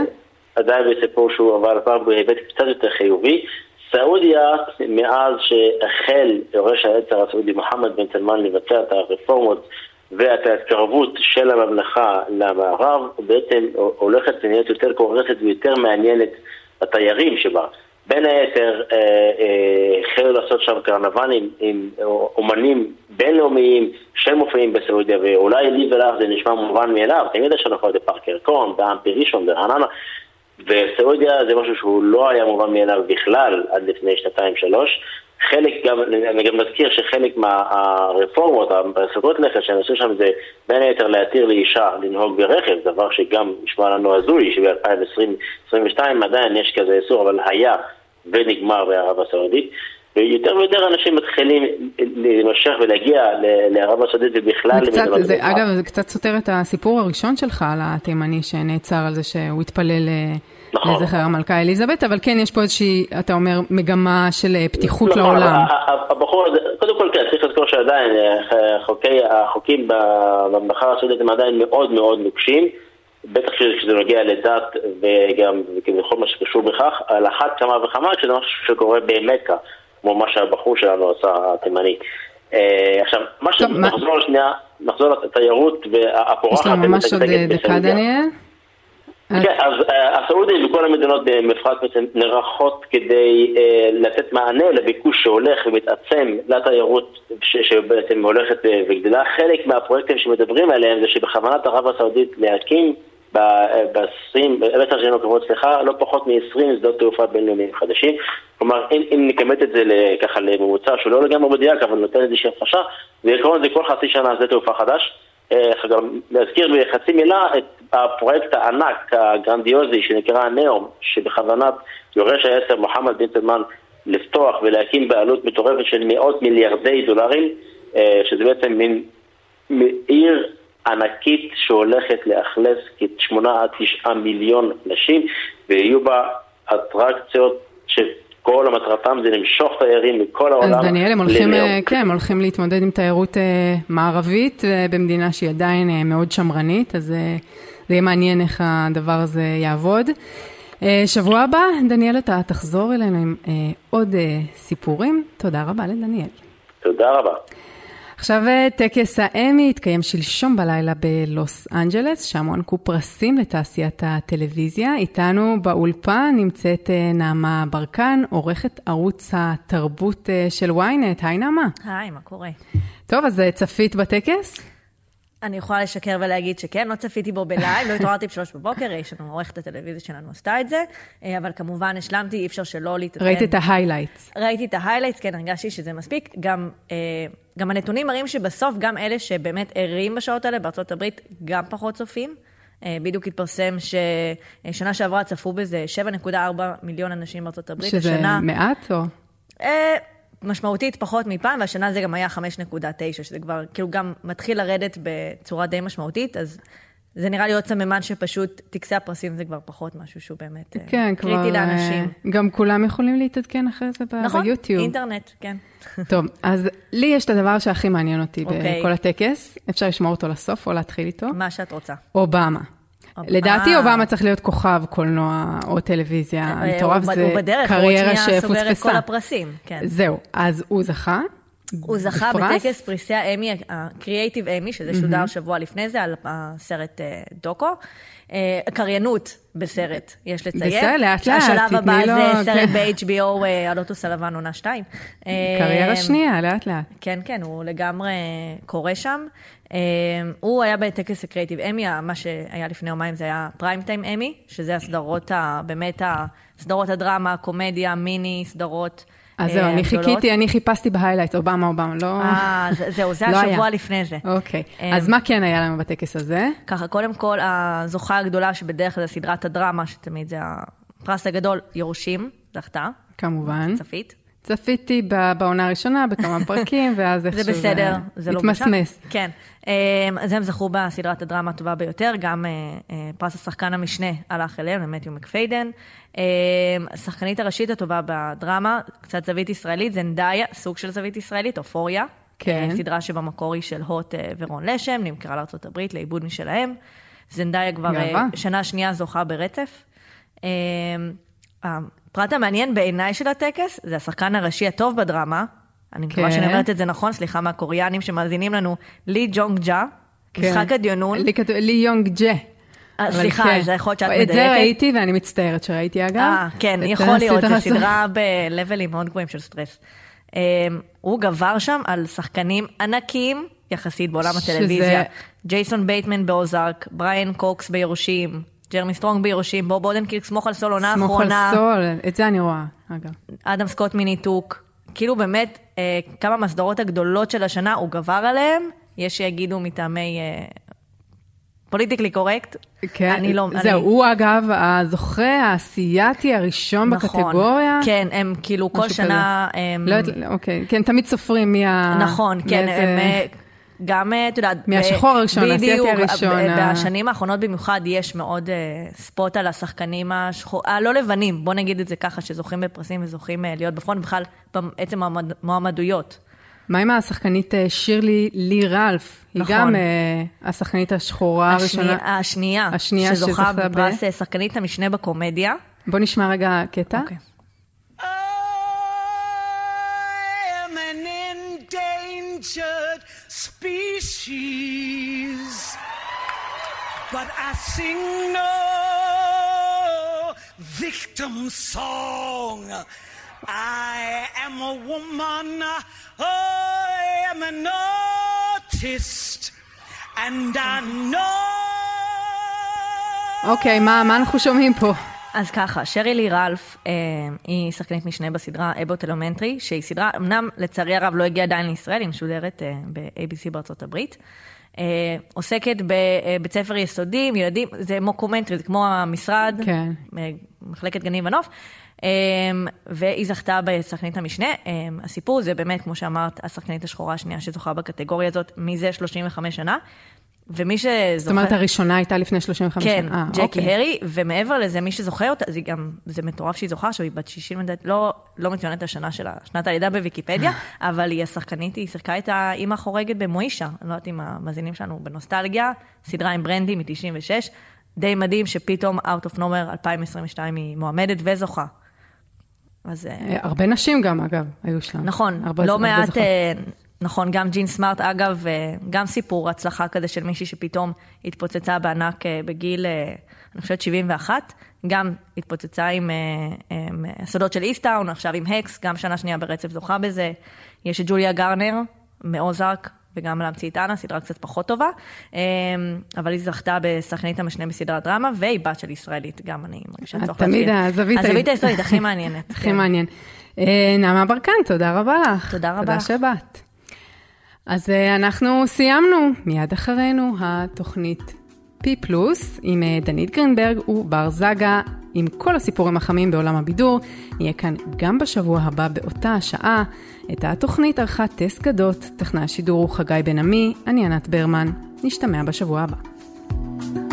עדיין בסיפור שהוא עבר הפעם בהיבט קצת יותר חיובי. סעודיה, מאז שהחל יורש העצר הסעודי מוחמד בן סלמן לבצע את הרפורמות ואת ההתקרבות של הממלכה למערב, בעצם הולכת ונהיית יותר קורסת ויותר מעניינת לתיירים שבה. בין היתר אה, אה, החלו לעשות שם קרנבנים עם אומנים בינלאומיים שמופיעים בסעודיה, ואולי לי ולך זה נשמע מובן מאליו, תמיד יש לנו את פארק ירקון, באמפי ראשון, ברעננה, וסעודיה זה משהו שהוא לא היה מובן מאליו בכלל עד לפני שנתיים-שלוש. חלק גם, אני גם מזכיר שחלק מהרפורמות, הסרטות לכת שאני עושה שם זה בין היתר להתיר לאישה לנהוג ברכב, דבר שגם נשמע לנו הזוי, שב-2022 עדיין יש כזה איסור, אבל היה ונגמר בערב הסעודית. ויותר ויותר אנשים מתחילים להימשך ולהגיע לערב הסעודית ובכלל למדינות זה, אגב, זה קצת סותר את הסיפור הראשון שלך על התימני שנעצר על זה שהוא התפלל אה, נכון. לזכר המלכה אליזבת, אבל כן, יש פה איזושהי, אתה אומר, מגמה של אה, פתיחות נכון, לעולם. הבחור הזה, קודם כל כן, צריך לזכור שעדיין אה, חוקי, החוקים בממלכה הסעודית הם עדיין מאוד מאוד נוקשים. בטח כשזה מגיע לדת וגם בכל מה שקשור בכך, על אחת כמה וכמה כשזה משהו שקורה באמת כך. כמו מה שהבחור שלנו עשה, התימני. אה, עכשיו, מה ש... נחזור שנייה, נחזור לתיירות והפורחת. יש לנו ממש עוד דקה, דניאל. כן, אז אה, הסעודים וכל המדינות במפרץ בעצם נערכות כדי אה, לתת מענה לביקוש שהולך ומתעצם לתיירות שבעצם הולכת וגדלה. חלק מהפרויקטים שמדברים עליהם זה שבכוונת ערב הסעודית להקים ב-20, בעשר שנים הקרובות, סליחה, לא פחות מ-20 שדות תעופה בינלאומיים חדשים. כלומר, אם, אם נכמת את זה ככה לממוצע שהוא לא לגמרי מדויק, אבל נותן איזושהי הפרשה, בעיקרון זה כל חצי שנה שדה תעופה חדש. גם להזכיר בחצי מילה את הפרויקט הענק, הגרנדיוזי, שנקרא הנאום, שבכוונת יורש העשר מוחמד בן לפתוח ולהקים בעלות מטורפת של מאות מיליארדי דולרים, שזה בעצם מין עיר ענקית שהולכת לאכלס כ-8 עד 9 מיליון נשים, ויהיו בה אטרקציות שכל המטרתם זה למשוך תיירים מכל העולם. אז דניאל, הם הולכים, כן, הם הולכים להתמודד עם תיירות מערבית במדינה שהיא עדיין מאוד שמרנית, אז זה יהיה מעניין איך הדבר הזה יעבוד. שבוע הבא, דניאל, אתה תחזור אלינו עם עוד סיפורים. תודה רבה לדניאל. תודה רבה. עכשיו טקס האמי התקיים שלשום בלילה בלוס אנג'לס, שם הוענקו פרסים לתעשיית הטלוויזיה. איתנו באולפן נמצאת נעמה ברקן, עורכת ערוץ התרבות של ynet. היי נעמה. היי, מה קורה? טוב, אז צפית בטקס? אני יכולה לשקר ולהגיד שכן, לא צפיתי בו בלייב, לא התעוררתי בשלוש בבוקר, יש לנו עורכת הטלוויזיה שלנו עשתה את זה, אבל כמובן השלמתי, אי אפשר שלא להתעדכן. ראית את ההיילייטס. ראיתי את ההיילייטס, כן, הרגשתי שזה מספיק. גם, גם הנתונים מראים שבסוף גם אלה שבאמת ערים בשעות האלה בארצות הברית, גם פחות צופים. בדיוק התפרסם ששנה שעברה צפו בזה 7.4 מיליון אנשים בארצות הברית. שזה השנה, מעט או? משמעותית פחות מפעם, והשנה זה גם היה 5.9, שזה כבר כאילו גם מתחיל לרדת בצורה די משמעותית, אז זה נראה לי עוד סממן שפשוט טקסי הפרסים זה כבר פחות משהו שהוא באמת כן, קריטי כבר, לאנשים. גם כולם יכולים להתעדכן אחרי זה ב- נכון, ביוטיוב. אינטרנט, כן. (laughs) טוב, אז לי יש את הדבר שהכי מעניין אותי אוקיי. בכל הטקס, אפשר לשמור אותו לסוף או להתחיל איתו. מה שאת רוצה. אובמה. אוב- לדעתי אה. אובמה צריך להיות כוכב קולנוע או טלוויזיה, אה, מטורף, זה הוא בדרך, הוא עוד קריירה שנייה סוגר את כל שפוספסה. הפרסים, כן. זהו, אז הוא זכה. הוא זכה בפרס? בטקס פרסי האמי, הקריאייטיב אמי, שזה שודר שבוע לפני זה, על הסרט אה, דוקו. אה, קריינות בסרט, יש לציין. בסדר, לאט לאט, השלב הבא זה סרט כן. ב-HBO אה, על אוטו סלבן עונה 2. קריירה שנייה, לאט לאט. כן, כן, הוא לגמרי קורה שם. אה, הוא היה בטקס הקריאיטיב אמי, מה שהיה לפני יומיים זה היה פריים טיים אמי, שזה הסדרות, באמת הסדרות הדרמה, קומדיה, מיני, סדרות אז זהו, אה, אני גדולות. חיכיתי, אני חיפשתי בהיילייט, אובמה, אובמה, לא... אה, זה- זהו, זה (laughs) לא השבוע. לפני זה. אוקיי, אה, אז מה כן היה לנו בטקס הזה? ככה, קודם כל, הזוכה הגדולה, שבדרך כלל זה סדרת הדרמה, שתמיד זה הפרס הגדול, יורשים, זכתה, כמובן. צפית. צפיתי בעונה הראשונה בכמה (laughs) פרקים, ואז איכשהו זה בסדר, זה לא התמסמס. כן. אמ, אז הם זכו בסדרת הדרמה הטובה ביותר, גם אה, אה, פרס השחקן המשנה הלך אליהם, למתיו מקפיידן. אמ, השחקנית הראשית הטובה בדרמה, קצת זווית ישראלית, זנדאיה, סוג של זווית ישראלית, אופוריה. כן. אה, סדרה שבמקור היא של הוט ורון לשם, נמכרה לארה"ב לעיבוד משלהם. זנדאיה כבר גאווה. שנה שנייה זוכה ברצף. הפרט המעניין בעיניי של הטקס, זה השחקן הראשי הטוב בדרמה, אני מקווה כן. שאני אומרת את זה נכון, סליחה מהקוריאנים שמאזינים לנו, לי ג'ונג ג'ה, כן. משחק הדיונון. לי יונג ג'ה. אה, סליחה, כן. אז יכול להיות שאת את מדייקת. זה ראיתי, ואני מצטערת שראיתי אגב. אה, כן, את יכול להיות, זו. סדרה בלבלים מאוד גבוהים של סטרס. אמ, הוא גבר שם על שחקנים ענקיים יחסית בעולם הטלוויזיה. ג'ייסון בייטמן באוזארק, בריאן קוקס ביורשים, ג'רמי סטרונג ביורשים, בוב אודנקירק, סמוך על סול עונה סמוך על. סול, את זה אני רואה, אגב. אדם סקוט מניתוק, כאילו באמת אה, כמה מהסדרות הגדולות של השנה הוא גבר עליהם, יש שיגידו מטעמי politically correct. כן, אני לא... זהו, אני, הוא אגב הזוכה האסייתי הראשון נכון, בקטגוריה. כן, הם כאילו כל שנה... הם, לא יודעת, אוקיי, כן, תמיד סופרים מי ה... נכון, כן, מאיזה- הם... אה, גם, אה, את יודעת, מהשחור הראשון, האסייתי בדיוק, הראשון, ב- ה- בשנים האחרונות במיוחד יש מאוד אה, ספוט על השחקנים השחור, הלא לבנים, בוא נגיד את זה ככה, שזוכים בפרסים וזוכים אה, להיות בפרונט, בכלל בעצם מועמד- מועמדויות. מה עם השחקנית אה, שירלי לי רלף? היא נכון. גם אה, השחקנית השחורה הראשונה. השנייה, השנייה, השנייה שזוכה ב- בפרס אה, שחקנית המשנה בקומדיה. בוא נשמע רגע קטע. אוקיי. I am an endangered species, but I sing no victim song. I am a woman, I am an artist, and I know. אוקיי, מה מה אנחנו שומעים פה? אז ככה, שרי לי רלף אה, היא שחקנית משנה בסדרה אבוט אלומנטרי, שהיא סדרה, אמנם לצערי הרב לא הגיעה עדיין לישראל, היא משודרת אה, ב-ABC בארצות הברית. אה, עוסקת בבית ספר יסודי ילדים, זה מוקומנטרי, זה כמו המשרד, כן. אה, מחלקת גנים ונוף. אה, והיא זכתה בשחקנית המשנה. אה, הסיפור זה באמת, כמו שאמרת, השחקנית השחורה השנייה שזוכה בקטגוריה הזאת מזה 35 שנה. ומי שזוכר... זאת אומרת, הראשונה הייתה לפני 35 כן, שנה. אה, ג'קי אוקיי. הרי, ומעבר לזה, מי שזוכר אותה, זה גם, זה מטורף שהיא זוכה עכשיו, היא בת 60, לדעת, לא, לא מצוינת השנה שלה, שנת הלידה בוויקיפדיה, (laughs) אבל היא השחקנית, היא שיחקה את האימא החורגת במוישה, אני לא יודעת אם המאזינים שלנו בנוסטלגיה, סדרה עם ברנדי מ-96, די מדהים שפתאום, Out of Nowhere 2022 היא מועמדת וזוכה. אז... אה, אה, הרבה נשים גם, אגב, היו שם. נכון, הרבה- לא הרבה מעט, זוכות. אה, נכון, גם ג'ין סמארט, אגב, אה, גם סיפור הצלחה כזה של מישהי שפתאום התפוצצה בענק אה, בגיל, אה, אני חושבת 71, גם התפוצצה עם הסודות של איסטאון, עכשיו עם הקס, גם שנה שנייה ברצף זוכה בזה. יש את ג'וליה גרנר מאוזארק, וגם להמציא את אנה, סדרה קצת פחות טובה, אה, אבל היא זכתה בשחקנית המשנה בסדרת דרמה, והיא בת של ישראלית, גם אני מרגישה צורך תמיד להזכיר. הזווית ה- הזווית הישראלית הכי מעניינת. הכי כן. מעניין. נעמה ברקן, תודה רבה לך. תודה רבה תודה. שבאת. אז אה, אנחנו סיימנו, מיד אחרינו התוכנית פי פלוס עם אה, דנית גרינברג ובר זגה, עם כל הסיפורים החמים בעולם הבידור. נהיה כאן גם בשבוע הבא באותה השעה. את התוכנית ערכה טס גדות, טכנאי השידור הוא חגי בן עמי, אני ענת ברמן. נשתמע בשבוע הבא.